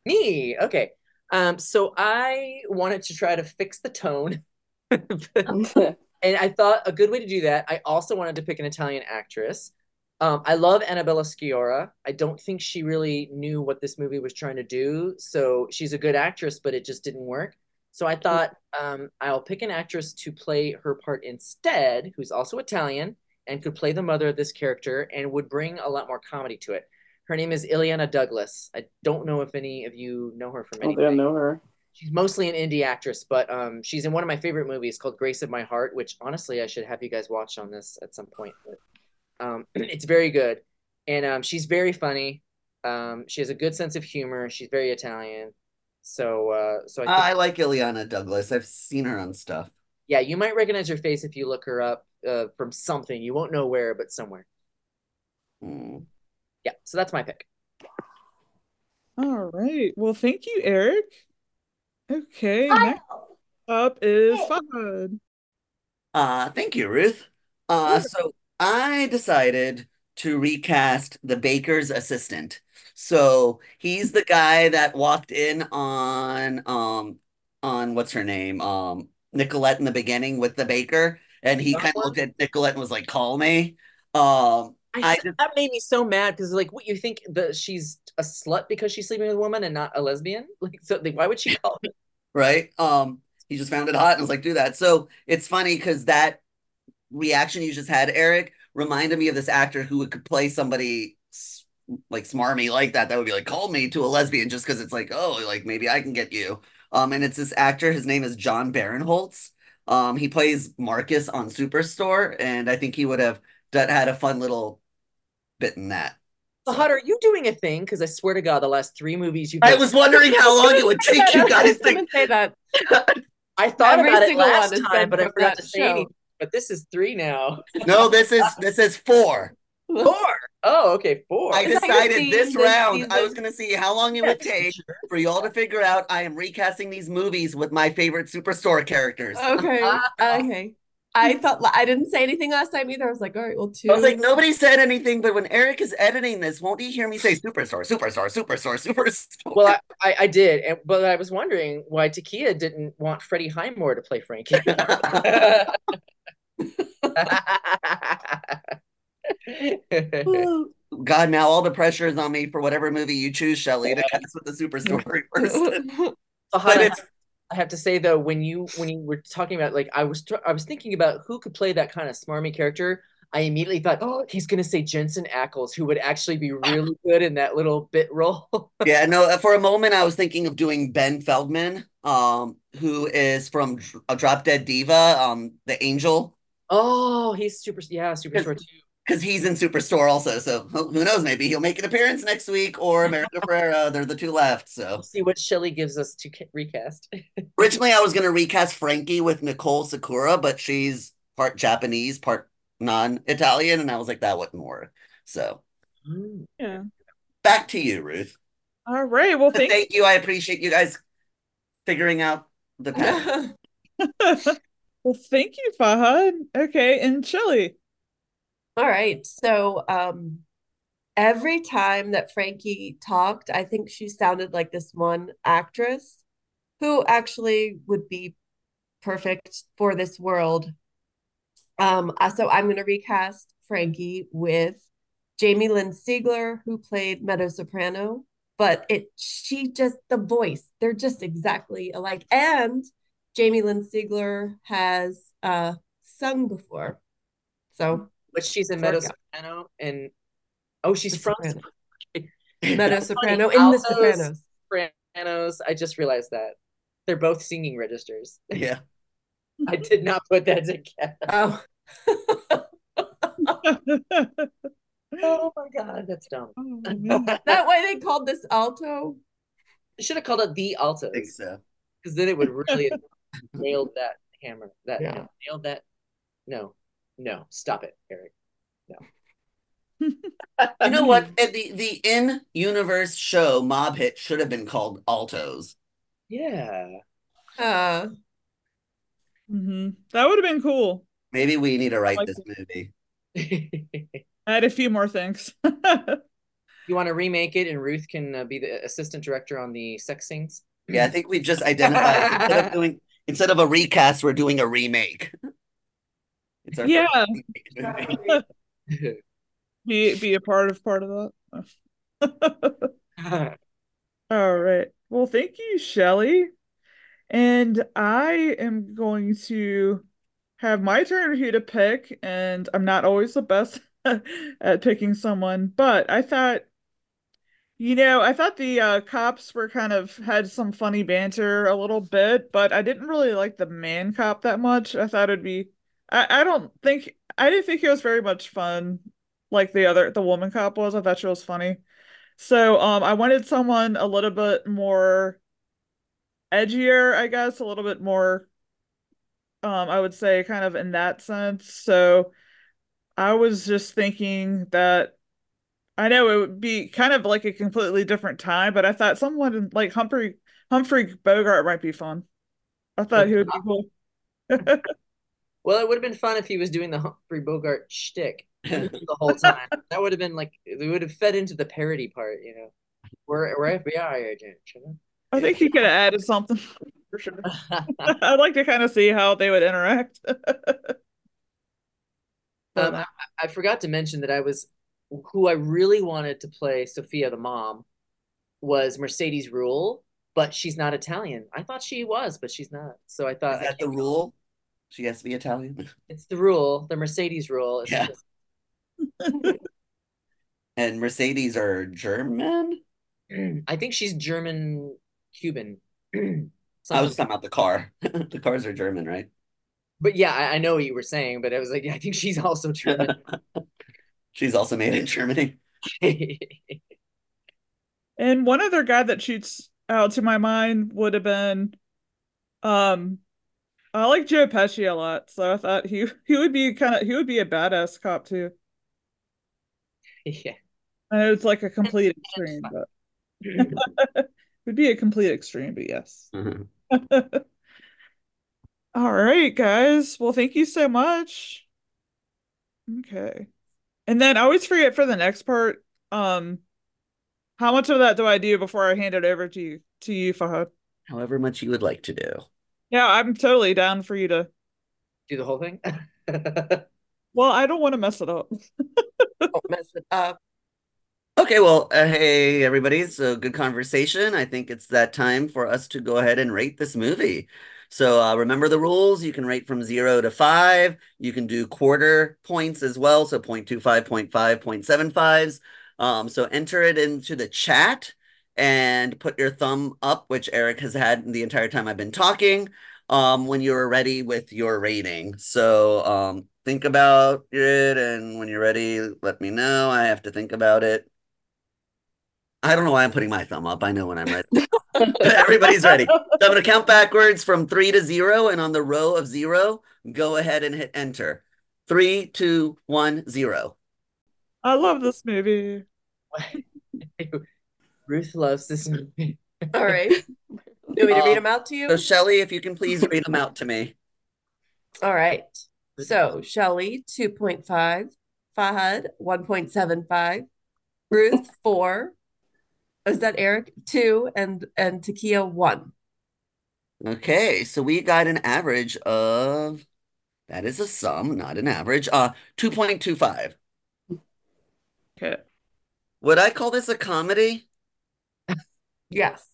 [SPEAKER 7] Me, okay. Um, so I wanted to try to fix the tone. And I thought a good way to do that, I also wanted to pick an Italian actress. Um, I love Annabella Sciorra. I don't think she really knew what this movie was trying to do. So she's a good actress, but it just didn't work. So I thought um, I'll pick an actress to play her part instead, who's also Italian and could play the mother of this character and would bring a lot more comedy to it. Her name is Illeana Douglas. I don't know if any of you know her from
[SPEAKER 1] I
[SPEAKER 7] anything
[SPEAKER 1] don't know her.
[SPEAKER 7] she's mostly an indie actress, but um, she's in one of my favorite movies called Grace of My Heart, which honestly I should have you guys watch on this at some point. But, um, it's very good, and um, she's very funny. Um, she has a good sense of humor. She's very Italian. So, uh, so I think,
[SPEAKER 8] I like Illeana Douglas. I've seen her on stuff.
[SPEAKER 7] yeah, you might recognize her face if you look her up uh, from something. You won't know where, but somewhere.
[SPEAKER 8] Mm.
[SPEAKER 7] Yeah, so that's my pick.
[SPEAKER 5] All right. Well, thank you, Eric. Okay, next up is Fahad.
[SPEAKER 8] Uh, thank you, Ruth. Uh, so I decided to recast the baker's assistant. So he's the guy that walked in on um on what's her name? Um Nicolette in the beginning with the baker, and he kind of looked at Nicolette and was like, "Call me." Um,
[SPEAKER 7] I,
[SPEAKER 8] I
[SPEAKER 7] just, that made me so mad because like what you think that she's a slut because she's sleeping with a woman and not a lesbian like so like, why would she call me
[SPEAKER 8] right? Um, he just found it hot and was like, "Do that." So it's funny because that reaction you just had, Eric, reminded me of this actor who could play somebody like smarmy like that. That would be like, "Call me to a lesbian," just because it's like, "Oh, like maybe I can get you." Um, and it's this actor. His name is Jon Barinholtz. Um, he plays Marcus on Superstore, and I think he would have that had a fun little bit in that. So.
[SPEAKER 7] Fahad, are you doing a thing because i swear to god the last three movies you've
[SPEAKER 8] I was wondering how long it would take you guys
[SPEAKER 6] gonna
[SPEAKER 8] to.
[SPEAKER 6] say that.
[SPEAKER 7] i thought
[SPEAKER 6] Every
[SPEAKER 7] about it
[SPEAKER 6] single
[SPEAKER 7] last time but i forgot
[SPEAKER 6] that
[SPEAKER 7] to say anything but this is three now
[SPEAKER 8] No, this is this is four.
[SPEAKER 7] Four oh okay four
[SPEAKER 8] I
[SPEAKER 6] Is that your
[SPEAKER 8] decided this
[SPEAKER 6] this
[SPEAKER 8] round I was gonna see how long it would take for y'all to figure out I am recasting these movies with my favorite Superstore characters.
[SPEAKER 6] Okay. Uh, okay. I mm-hmm. thought I didn't say anything last time either. I was like, all right, well, two.
[SPEAKER 8] I was like, nobody said anything, but when Eric is editing this, won't he hear me say Superstore, Superstore, Superstore, Superstore?
[SPEAKER 7] well I, I, I did and, but i was wondering why takia didn't want freddie highmore to play frankie
[SPEAKER 8] God, now all the pressure is on me for whatever movie you choose, Shelley, to cast with the Superstore person.
[SPEAKER 7] Fahad,
[SPEAKER 8] But
[SPEAKER 7] I
[SPEAKER 8] it's
[SPEAKER 7] I have to say though, when you when you were talking about like I was I was thinking about who could play that kind of smarmy character. I immediately thought, oh, he's gonna say Jensen Ackles, who would actually be really good in that little bit role.
[SPEAKER 8] yeah, no, for a moment I was thinking of doing Ben Feldman, um, who is from a Drop Dead Diva, um, the Angel.
[SPEAKER 7] oh, he's super, yeah, super short too.
[SPEAKER 8] Because he's in Superstore also. So who who knows? Maybe he'll make an appearance next week or America Ferrera. They're the two left. So
[SPEAKER 7] We'll see what Shelley gives us to recast.
[SPEAKER 8] originally I was gonna recast Frankie with Nichole Sakura, but she's part Japanese, part non-Italian, and I was like that wouldn't work. So
[SPEAKER 7] Mm.
[SPEAKER 5] Yeah.
[SPEAKER 8] back to you, Ruth.
[SPEAKER 5] All right. Well,
[SPEAKER 8] Thank,
[SPEAKER 5] thank
[SPEAKER 8] you. I appreciate you guys figuring out the path.
[SPEAKER 5] well, thank you, Fahad. Okay, and Shelley.
[SPEAKER 6] All right. So, um, every time that Frankie talked, I think she sounded like this one actress who actually would be perfect for this world. Um, uh, so I'm going to recast Frankie with Jamie Lynn Sigler, who played Meadow Soprano, but it she just the voice, they're just exactly alike. And Jamie Lynn Sigler has uh sung before. So
[SPEAKER 7] But she's a
[SPEAKER 6] Work
[SPEAKER 7] meadow
[SPEAKER 6] out.
[SPEAKER 7] soprano, and oh, she's
[SPEAKER 6] The
[SPEAKER 7] from
[SPEAKER 6] Soprano.
[SPEAKER 7] Soprano.
[SPEAKER 6] Meadow Soprano in The
[SPEAKER 7] Altos,
[SPEAKER 6] Sopranos.
[SPEAKER 7] Sopranos. I just realized that they're both singing registers.
[SPEAKER 8] yeah.
[SPEAKER 7] I did not put that together.
[SPEAKER 6] Oh.
[SPEAKER 7] Oh my god, that's dumb.
[SPEAKER 5] Oh,
[SPEAKER 6] that why they called this alto?
[SPEAKER 7] Should have called it the
[SPEAKER 8] I
[SPEAKER 7] altos
[SPEAKER 8] think so.
[SPEAKER 7] because then it would really have nailed that hammer. That
[SPEAKER 6] Yeah.
[SPEAKER 7] nailed that. No, no, stop it, Eric. No.
[SPEAKER 8] you know what? The the in universe show Mob Hit should have been called Altos.
[SPEAKER 7] Yeah.
[SPEAKER 6] Uh,
[SPEAKER 5] hmm That would have been cool.
[SPEAKER 8] Maybe we need to write
[SPEAKER 5] Like
[SPEAKER 8] this movie.
[SPEAKER 7] you
[SPEAKER 5] Add a few more things.
[SPEAKER 7] You want to remake it, and Ruth can uh, be the assistant director on the sex scenes.
[SPEAKER 8] Yeah, I think we've just identified instead of doing instead of a recast, we're doing a remake. It's our
[SPEAKER 5] Yeah.
[SPEAKER 8] first remake movie.
[SPEAKER 5] be be a part of part of that. All right. Well, thank you, Shelley. And I am going to have my turn here to pick, and I'm not always the best at picking someone, but I thought, you know, I thought the uh, cops were kind of had some funny banter a little bit, but I didn't really like the man cop that much. I thought it'd be, I, I don't think, I didn't think it was very much fun like the other, the woman cop was. I thought she was funny. So, um, I wanted someone a little bit more edgier, I guess, a little bit more um I would say kind of in that sense. So I was just thinking that I know it would be kind of like a completely different time, but I thought someone like Humphrey Humphrey Bogart might be fun. I thought he would be cool.
[SPEAKER 7] Well, it would have been fun if he was doing the Humphrey Bogart shtick the whole time. That would have been like it would have fed into the parody part, you know. We're we're FBI agents, you know.
[SPEAKER 5] I think he could have added something for sure. I'd like to kind of see how they would interact.
[SPEAKER 7] Um, I, I forgot to mention that I was who I really wanted to play Sophia the mom was Mercedes Ruehl, but she's not Italian. I thought she was, but she's not. So I thought
[SPEAKER 8] Is that the rule? She has to be Italian.
[SPEAKER 7] it's the rule, the Mercedes rule. It's
[SPEAKER 8] Yeah.
[SPEAKER 7] just-
[SPEAKER 8] And Mercedes are German.
[SPEAKER 7] I think she's German Cuban.
[SPEAKER 8] I was talking about the car. the cars are German, right?
[SPEAKER 7] But yeah, I, I know what you were saying, but I was like, yeah, I think she's also German.
[SPEAKER 8] She's also made in Germany.
[SPEAKER 5] And one other guy that shoots out to my mind would have been um I like Joe Pesci a lot, so I thought he he would be kind of he would be a badass cop too.
[SPEAKER 7] yeah.
[SPEAKER 5] I know it's like a complete extreme, but would be a complete extreme, but yes.
[SPEAKER 8] Mhm.
[SPEAKER 5] All right, guys. Well, thank you so much. Okay. And then I always forget for the next part, um, how much of that do I do before I hand it over to you to you, Fahad?
[SPEAKER 8] However much you would like to do.
[SPEAKER 5] Yeah, I'm totally down for you to.
[SPEAKER 7] Do the whole thing.
[SPEAKER 5] Well, I don't want to mess it up.
[SPEAKER 6] Don't mess it up.
[SPEAKER 8] Okay, well, uh, hey everybody. So good conversation. I think it's that time for us to go ahead and rate this movie. So uh, remember the rules. You can rate from zero to five. You can do quarter points as well. So 0.25, 0.5, 0.75s. Um, so enter it into the chat and put your thumb up, which Eric has had the entire time I've been talking, um, when you're ready with your rating. So um, think about it, and when you're ready, let me know. I have to think about it. I don't know why I'm putting my thumb up. I know when I'm ready. Everybody's ready. So I'm going to count backwards from three to zero, and on the row of zero, go ahead and hit enter. Three, two, one, zero.
[SPEAKER 5] I love this movie.
[SPEAKER 7] Ruth loves this movie.
[SPEAKER 6] All right. Do we to read them out to you?
[SPEAKER 8] So Shelley, if you can please read them out to me.
[SPEAKER 6] All right. So Shelley, 2.5. Fahad, 1.75. Ruth, 4. Is that Eric? 2. And and Takia, 1.
[SPEAKER 8] Okay, so we got an average of that is a sum, not an average. Uh, 2.25.
[SPEAKER 5] Okay.
[SPEAKER 8] Would I call this a comedy?
[SPEAKER 6] Yes.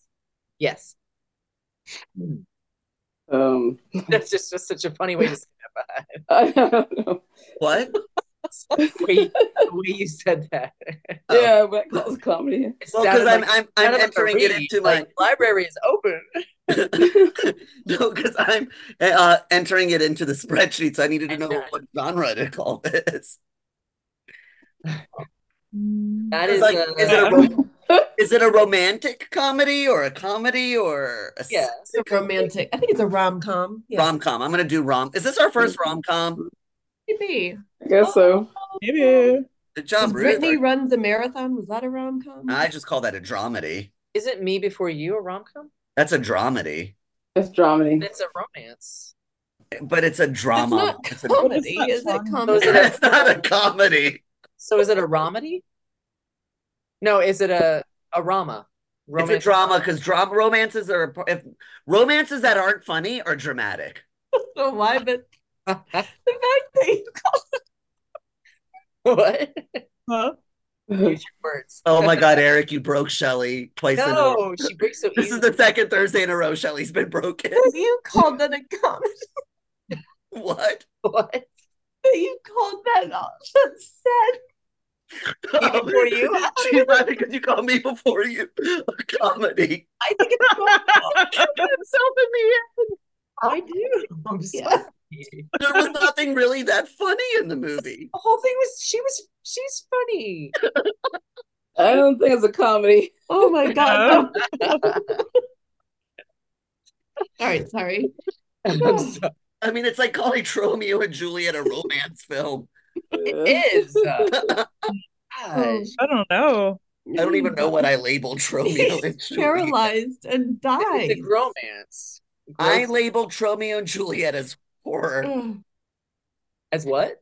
[SPEAKER 7] Yes.
[SPEAKER 1] Um,
[SPEAKER 7] That's just, just such a funny way to say that.
[SPEAKER 1] I don't know.
[SPEAKER 8] What?
[SPEAKER 7] the, way you, the way you said that.
[SPEAKER 8] Oh.
[SPEAKER 1] Yeah, but close comedy.
[SPEAKER 8] Well, because I'm
[SPEAKER 7] like-
[SPEAKER 8] I'm I'm
[SPEAKER 7] sounded like a
[SPEAKER 8] entering it into my
[SPEAKER 7] like, library is open.
[SPEAKER 8] no, because I'm uh, entering it into the spreadsheet, so I needed to know
[SPEAKER 7] And,
[SPEAKER 8] what genre to call this.
[SPEAKER 7] That is
[SPEAKER 8] like,
[SPEAKER 7] uh,
[SPEAKER 8] is it a ro- is it a romantic comedy or a comedy or a
[SPEAKER 7] Yeah.
[SPEAKER 6] It's a romantic. I think it's a rom com. Yeah.
[SPEAKER 8] rom com? I'm gonna do rom. Is this our first rom com?
[SPEAKER 6] Maybe.
[SPEAKER 1] I guess so.
[SPEAKER 5] Maybe.
[SPEAKER 8] Good job,
[SPEAKER 6] Was
[SPEAKER 8] Ruth.
[SPEAKER 6] Brittany runs a marathon. Was that a rom com?
[SPEAKER 8] I just call that a dramedy.
[SPEAKER 7] Isn't Me Before You a rom com?
[SPEAKER 8] That's a dramedy,
[SPEAKER 1] It's dramedy.
[SPEAKER 7] It's a romance.
[SPEAKER 8] but it's a
[SPEAKER 6] It's
[SPEAKER 8] drama.
[SPEAKER 6] not
[SPEAKER 8] It's, a,
[SPEAKER 6] comedy,
[SPEAKER 5] It's not
[SPEAKER 6] is it?
[SPEAKER 5] fun.
[SPEAKER 6] Comedy.
[SPEAKER 8] it's not a comedy.
[SPEAKER 7] So is it a romedy? No, is it a a rama?
[SPEAKER 8] It's a drama because drama romances are if romances that aren't funny are dramatic.
[SPEAKER 6] Oh, so why, but the fact that you call
[SPEAKER 7] what?
[SPEAKER 5] Huh?
[SPEAKER 7] Use your words.
[SPEAKER 8] Oh my God, Eric, you broke Shelley twice in a row.
[SPEAKER 7] No, she breaks so
[SPEAKER 8] This
[SPEAKER 7] easily.
[SPEAKER 8] is the second Thursday in a row Shelley's been broken.
[SPEAKER 6] you called that a comedy.
[SPEAKER 8] What?
[SPEAKER 7] What?
[SPEAKER 6] That you called that that sad.
[SPEAKER 7] Me Before You?
[SPEAKER 8] She's laughing because you called me before you. A comedy.
[SPEAKER 7] I think it's both.
[SPEAKER 8] himself in the end.
[SPEAKER 7] I do. I'm
[SPEAKER 6] Yeah.
[SPEAKER 7] sorry.
[SPEAKER 8] There was nothing really that funny in the movie.
[SPEAKER 7] The whole thing was she was she's funny.
[SPEAKER 1] I don't think it's a comedy.
[SPEAKER 6] Oh my god. All right, sorry.
[SPEAKER 7] I'm so-
[SPEAKER 8] I mean, it's like calling Romeo and Juliet a romance film.
[SPEAKER 7] It is. Uh, gosh.
[SPEAKER 5] I don't know.
[SPEAKER 8] I don't even know what I labeled Romeo and
[SPEAKER 6] He's
[SPEAKER 8] Juliet.
[SPEAKER 6] paralyzed and dies.
[SPEAKER 7] It's a romance.
[SPEAKER 8] I labeled Romeo and Juliet as horror,
[SPEAKER 6] Ugh,
[SPEAKER 7] as what?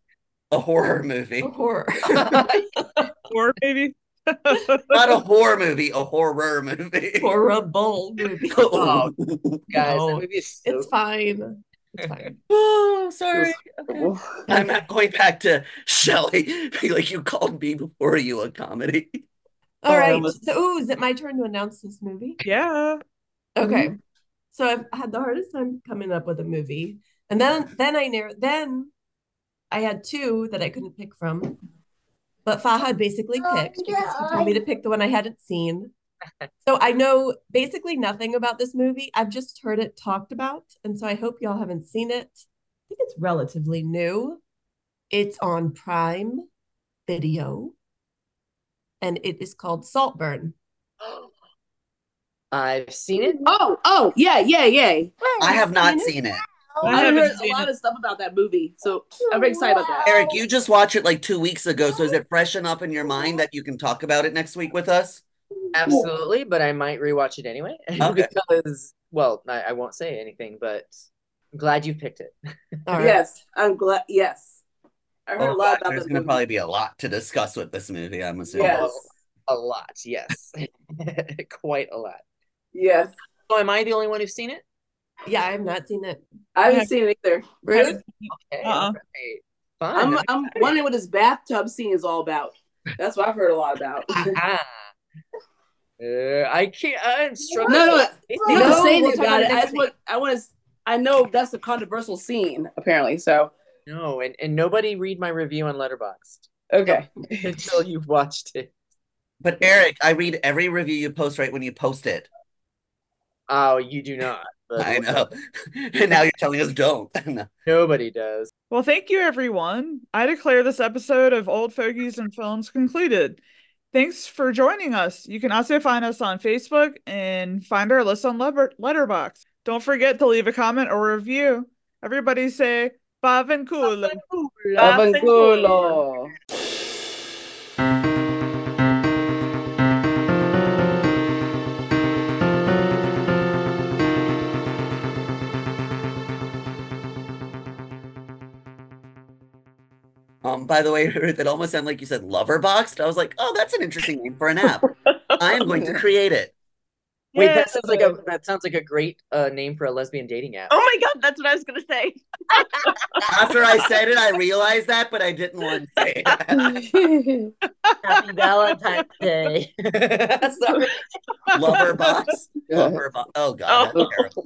[SPEAKER 8] a horror movie.
[SPEAKER 6] a horror.
[SPEAKER 5] Or maybe.
[SPEAKER 8] Not a horror movie, a horror movie.
[SPEAKER 6] Horrible movie.
[SPEAKER 7] Oh, Guys,
[SPEAKER 6] No,
[SPEAKER 7] that movie is so
[SPEAKER 6] It's fine. It's fine.
[SPEAKER 8] oh, sorry. Okay. I'm not going back to Shelley. Like you called me before you a comedy.
[SPEAKER 6] All right.
[SPEAKER 8] Um,
[SPEAKER 6] So, ooh, is it my turn to announce this movie?
[SPEAKER 5] Yeah.
[SPEAKER 6] Okay. So I've had the hardest time coming up with a movie. And then then I narrowed then I had two that I couldn't pick from. But Fahad basically picked because he told me to pick the one I hadn't seen. So I know basically nothing about this movie. I've just heard it talked about. And so I hope y'all haven't seen it. I think it's relatively new. It's on Prime Video. And it is called Saltburn.
[SPEAKER 7] I've seen it.
[SPEAKER 1] Oh, oh, yeah, yeah, yeah.
[SPEAKER 8] I have not
[SPEAKER 6] Seen it?
[SPEAKER 8] seen it.
[SPEAKER 5] I
[SPEAKER 1] I've heard a lot
[SPEAKER 5] it.
[SPEAKER 1] of stuff about that movie, so I'm very excited about that.
[SPEAKER 8] Eric, you just watched it like two weeks ago, so is it fresh enough in your mind that you can talk about it next week with us?
[SPEAKER 7] Absolutely, but I might rewatch it anyway.
[SPEAKER 8] Okay.
[SPEAKER 7] because, well, I, I won't say anything, but I'm glad you picked it.
[SPEAKER 6] All right.
[SPEAKER 1] Yes, I'm glad. Yes, I heard
[SPEAKER 8] Oh,
[SPEAKER 1] a lot
[SPEAKER 8] God,
[SPEAKER 1] about
[SPEAKER 8] there's going to probably be a lot to discuss with this movie, I'm assuming.
[SPEAKER 1] Yes, oh,
[SPEAKER 7] A lot, yes. Quite a lot.
[SPEAKER 1] yes.
[SPEAKER 7] So am I the only one who's seen it?
[SPEAKER 6] Yeah, I have not seen it.
[SPEAKER 1] I haven't seen it either.
[SPEAKER 6] Ruth?
[SPEAKER 7] Okay,
[SPEAKER 5] Uh-uh.
[SPEAKER 7] all right. Fun.
[SPEAKER 1] I'm I'm wondering what this bathtub scene is all about. That's what I've heard a lot about.
[SPEAKER 7] Ah, ah. Uh, I can't. I'm struggling.
[SPEAKER 1] No, no,
[SPEAKER 7] with
[SPEAKER 1] you
[SPEAKER 6] No,
[SPEAKER 1] say
[SPEAKER 6] we'll
[SPEAKER 1] about
[SPEAKER 6] about
[SPEAKER 1] it.
[SPEAKER 6] it
[SPEAKER 1] I
[SPEAKER 6] next
[SPEAKER 1] just want I want to. I know that's a controversial scene apparently. So
[SPEAKER 7] No, and, and nobody read my review on Letterboxd
[SPEAKER 1] okay.
[SPEAKER 7] until you've watched it.
[SPEAKER 8] But Eric, I read every review you post right when you post it.
[SPEAKER 7] Oh, you do not.
[SPEAKER 8] I know. and now you're telling us don't. No.
[SPEAKER 7] Nobody does.
[SPEAKER 5] Well, thank you, everyone. I declare this episode of Old Fogies and Films concluded. Thanks for joining us. You can also find us on Facebook and find our list on Letter- Letterboxd. Don't forget to leave a comment or review. Everybody say Bavenculo.
[SPEAKER 1] Avanculo.
[SPEAKER 8] Um, by the way, Ruth, it almost sounded like you said lover boxed. I was like, oh, that's an interesting name for an app. I am going to create it.
[SPEAKER 7] Wait,
[SPEAKER 5] Yeah.
[SPEAKER 7] that sounds like a that sounds like a great uh, name for a lesbian dating app.
[SPEAKER 3] Oh my god, that's what I was gonna say.
[SPEAKER 8] After I said it, I realized that, but I didn't want to say it.
[SPEAKER 7] Happy Valentine's Day. Sorry.
[SPEAKER 8] Lover box. Lover box. Oh god, that's
[SPEAKER 3] Oh.
[SPEAKER 8] terrible.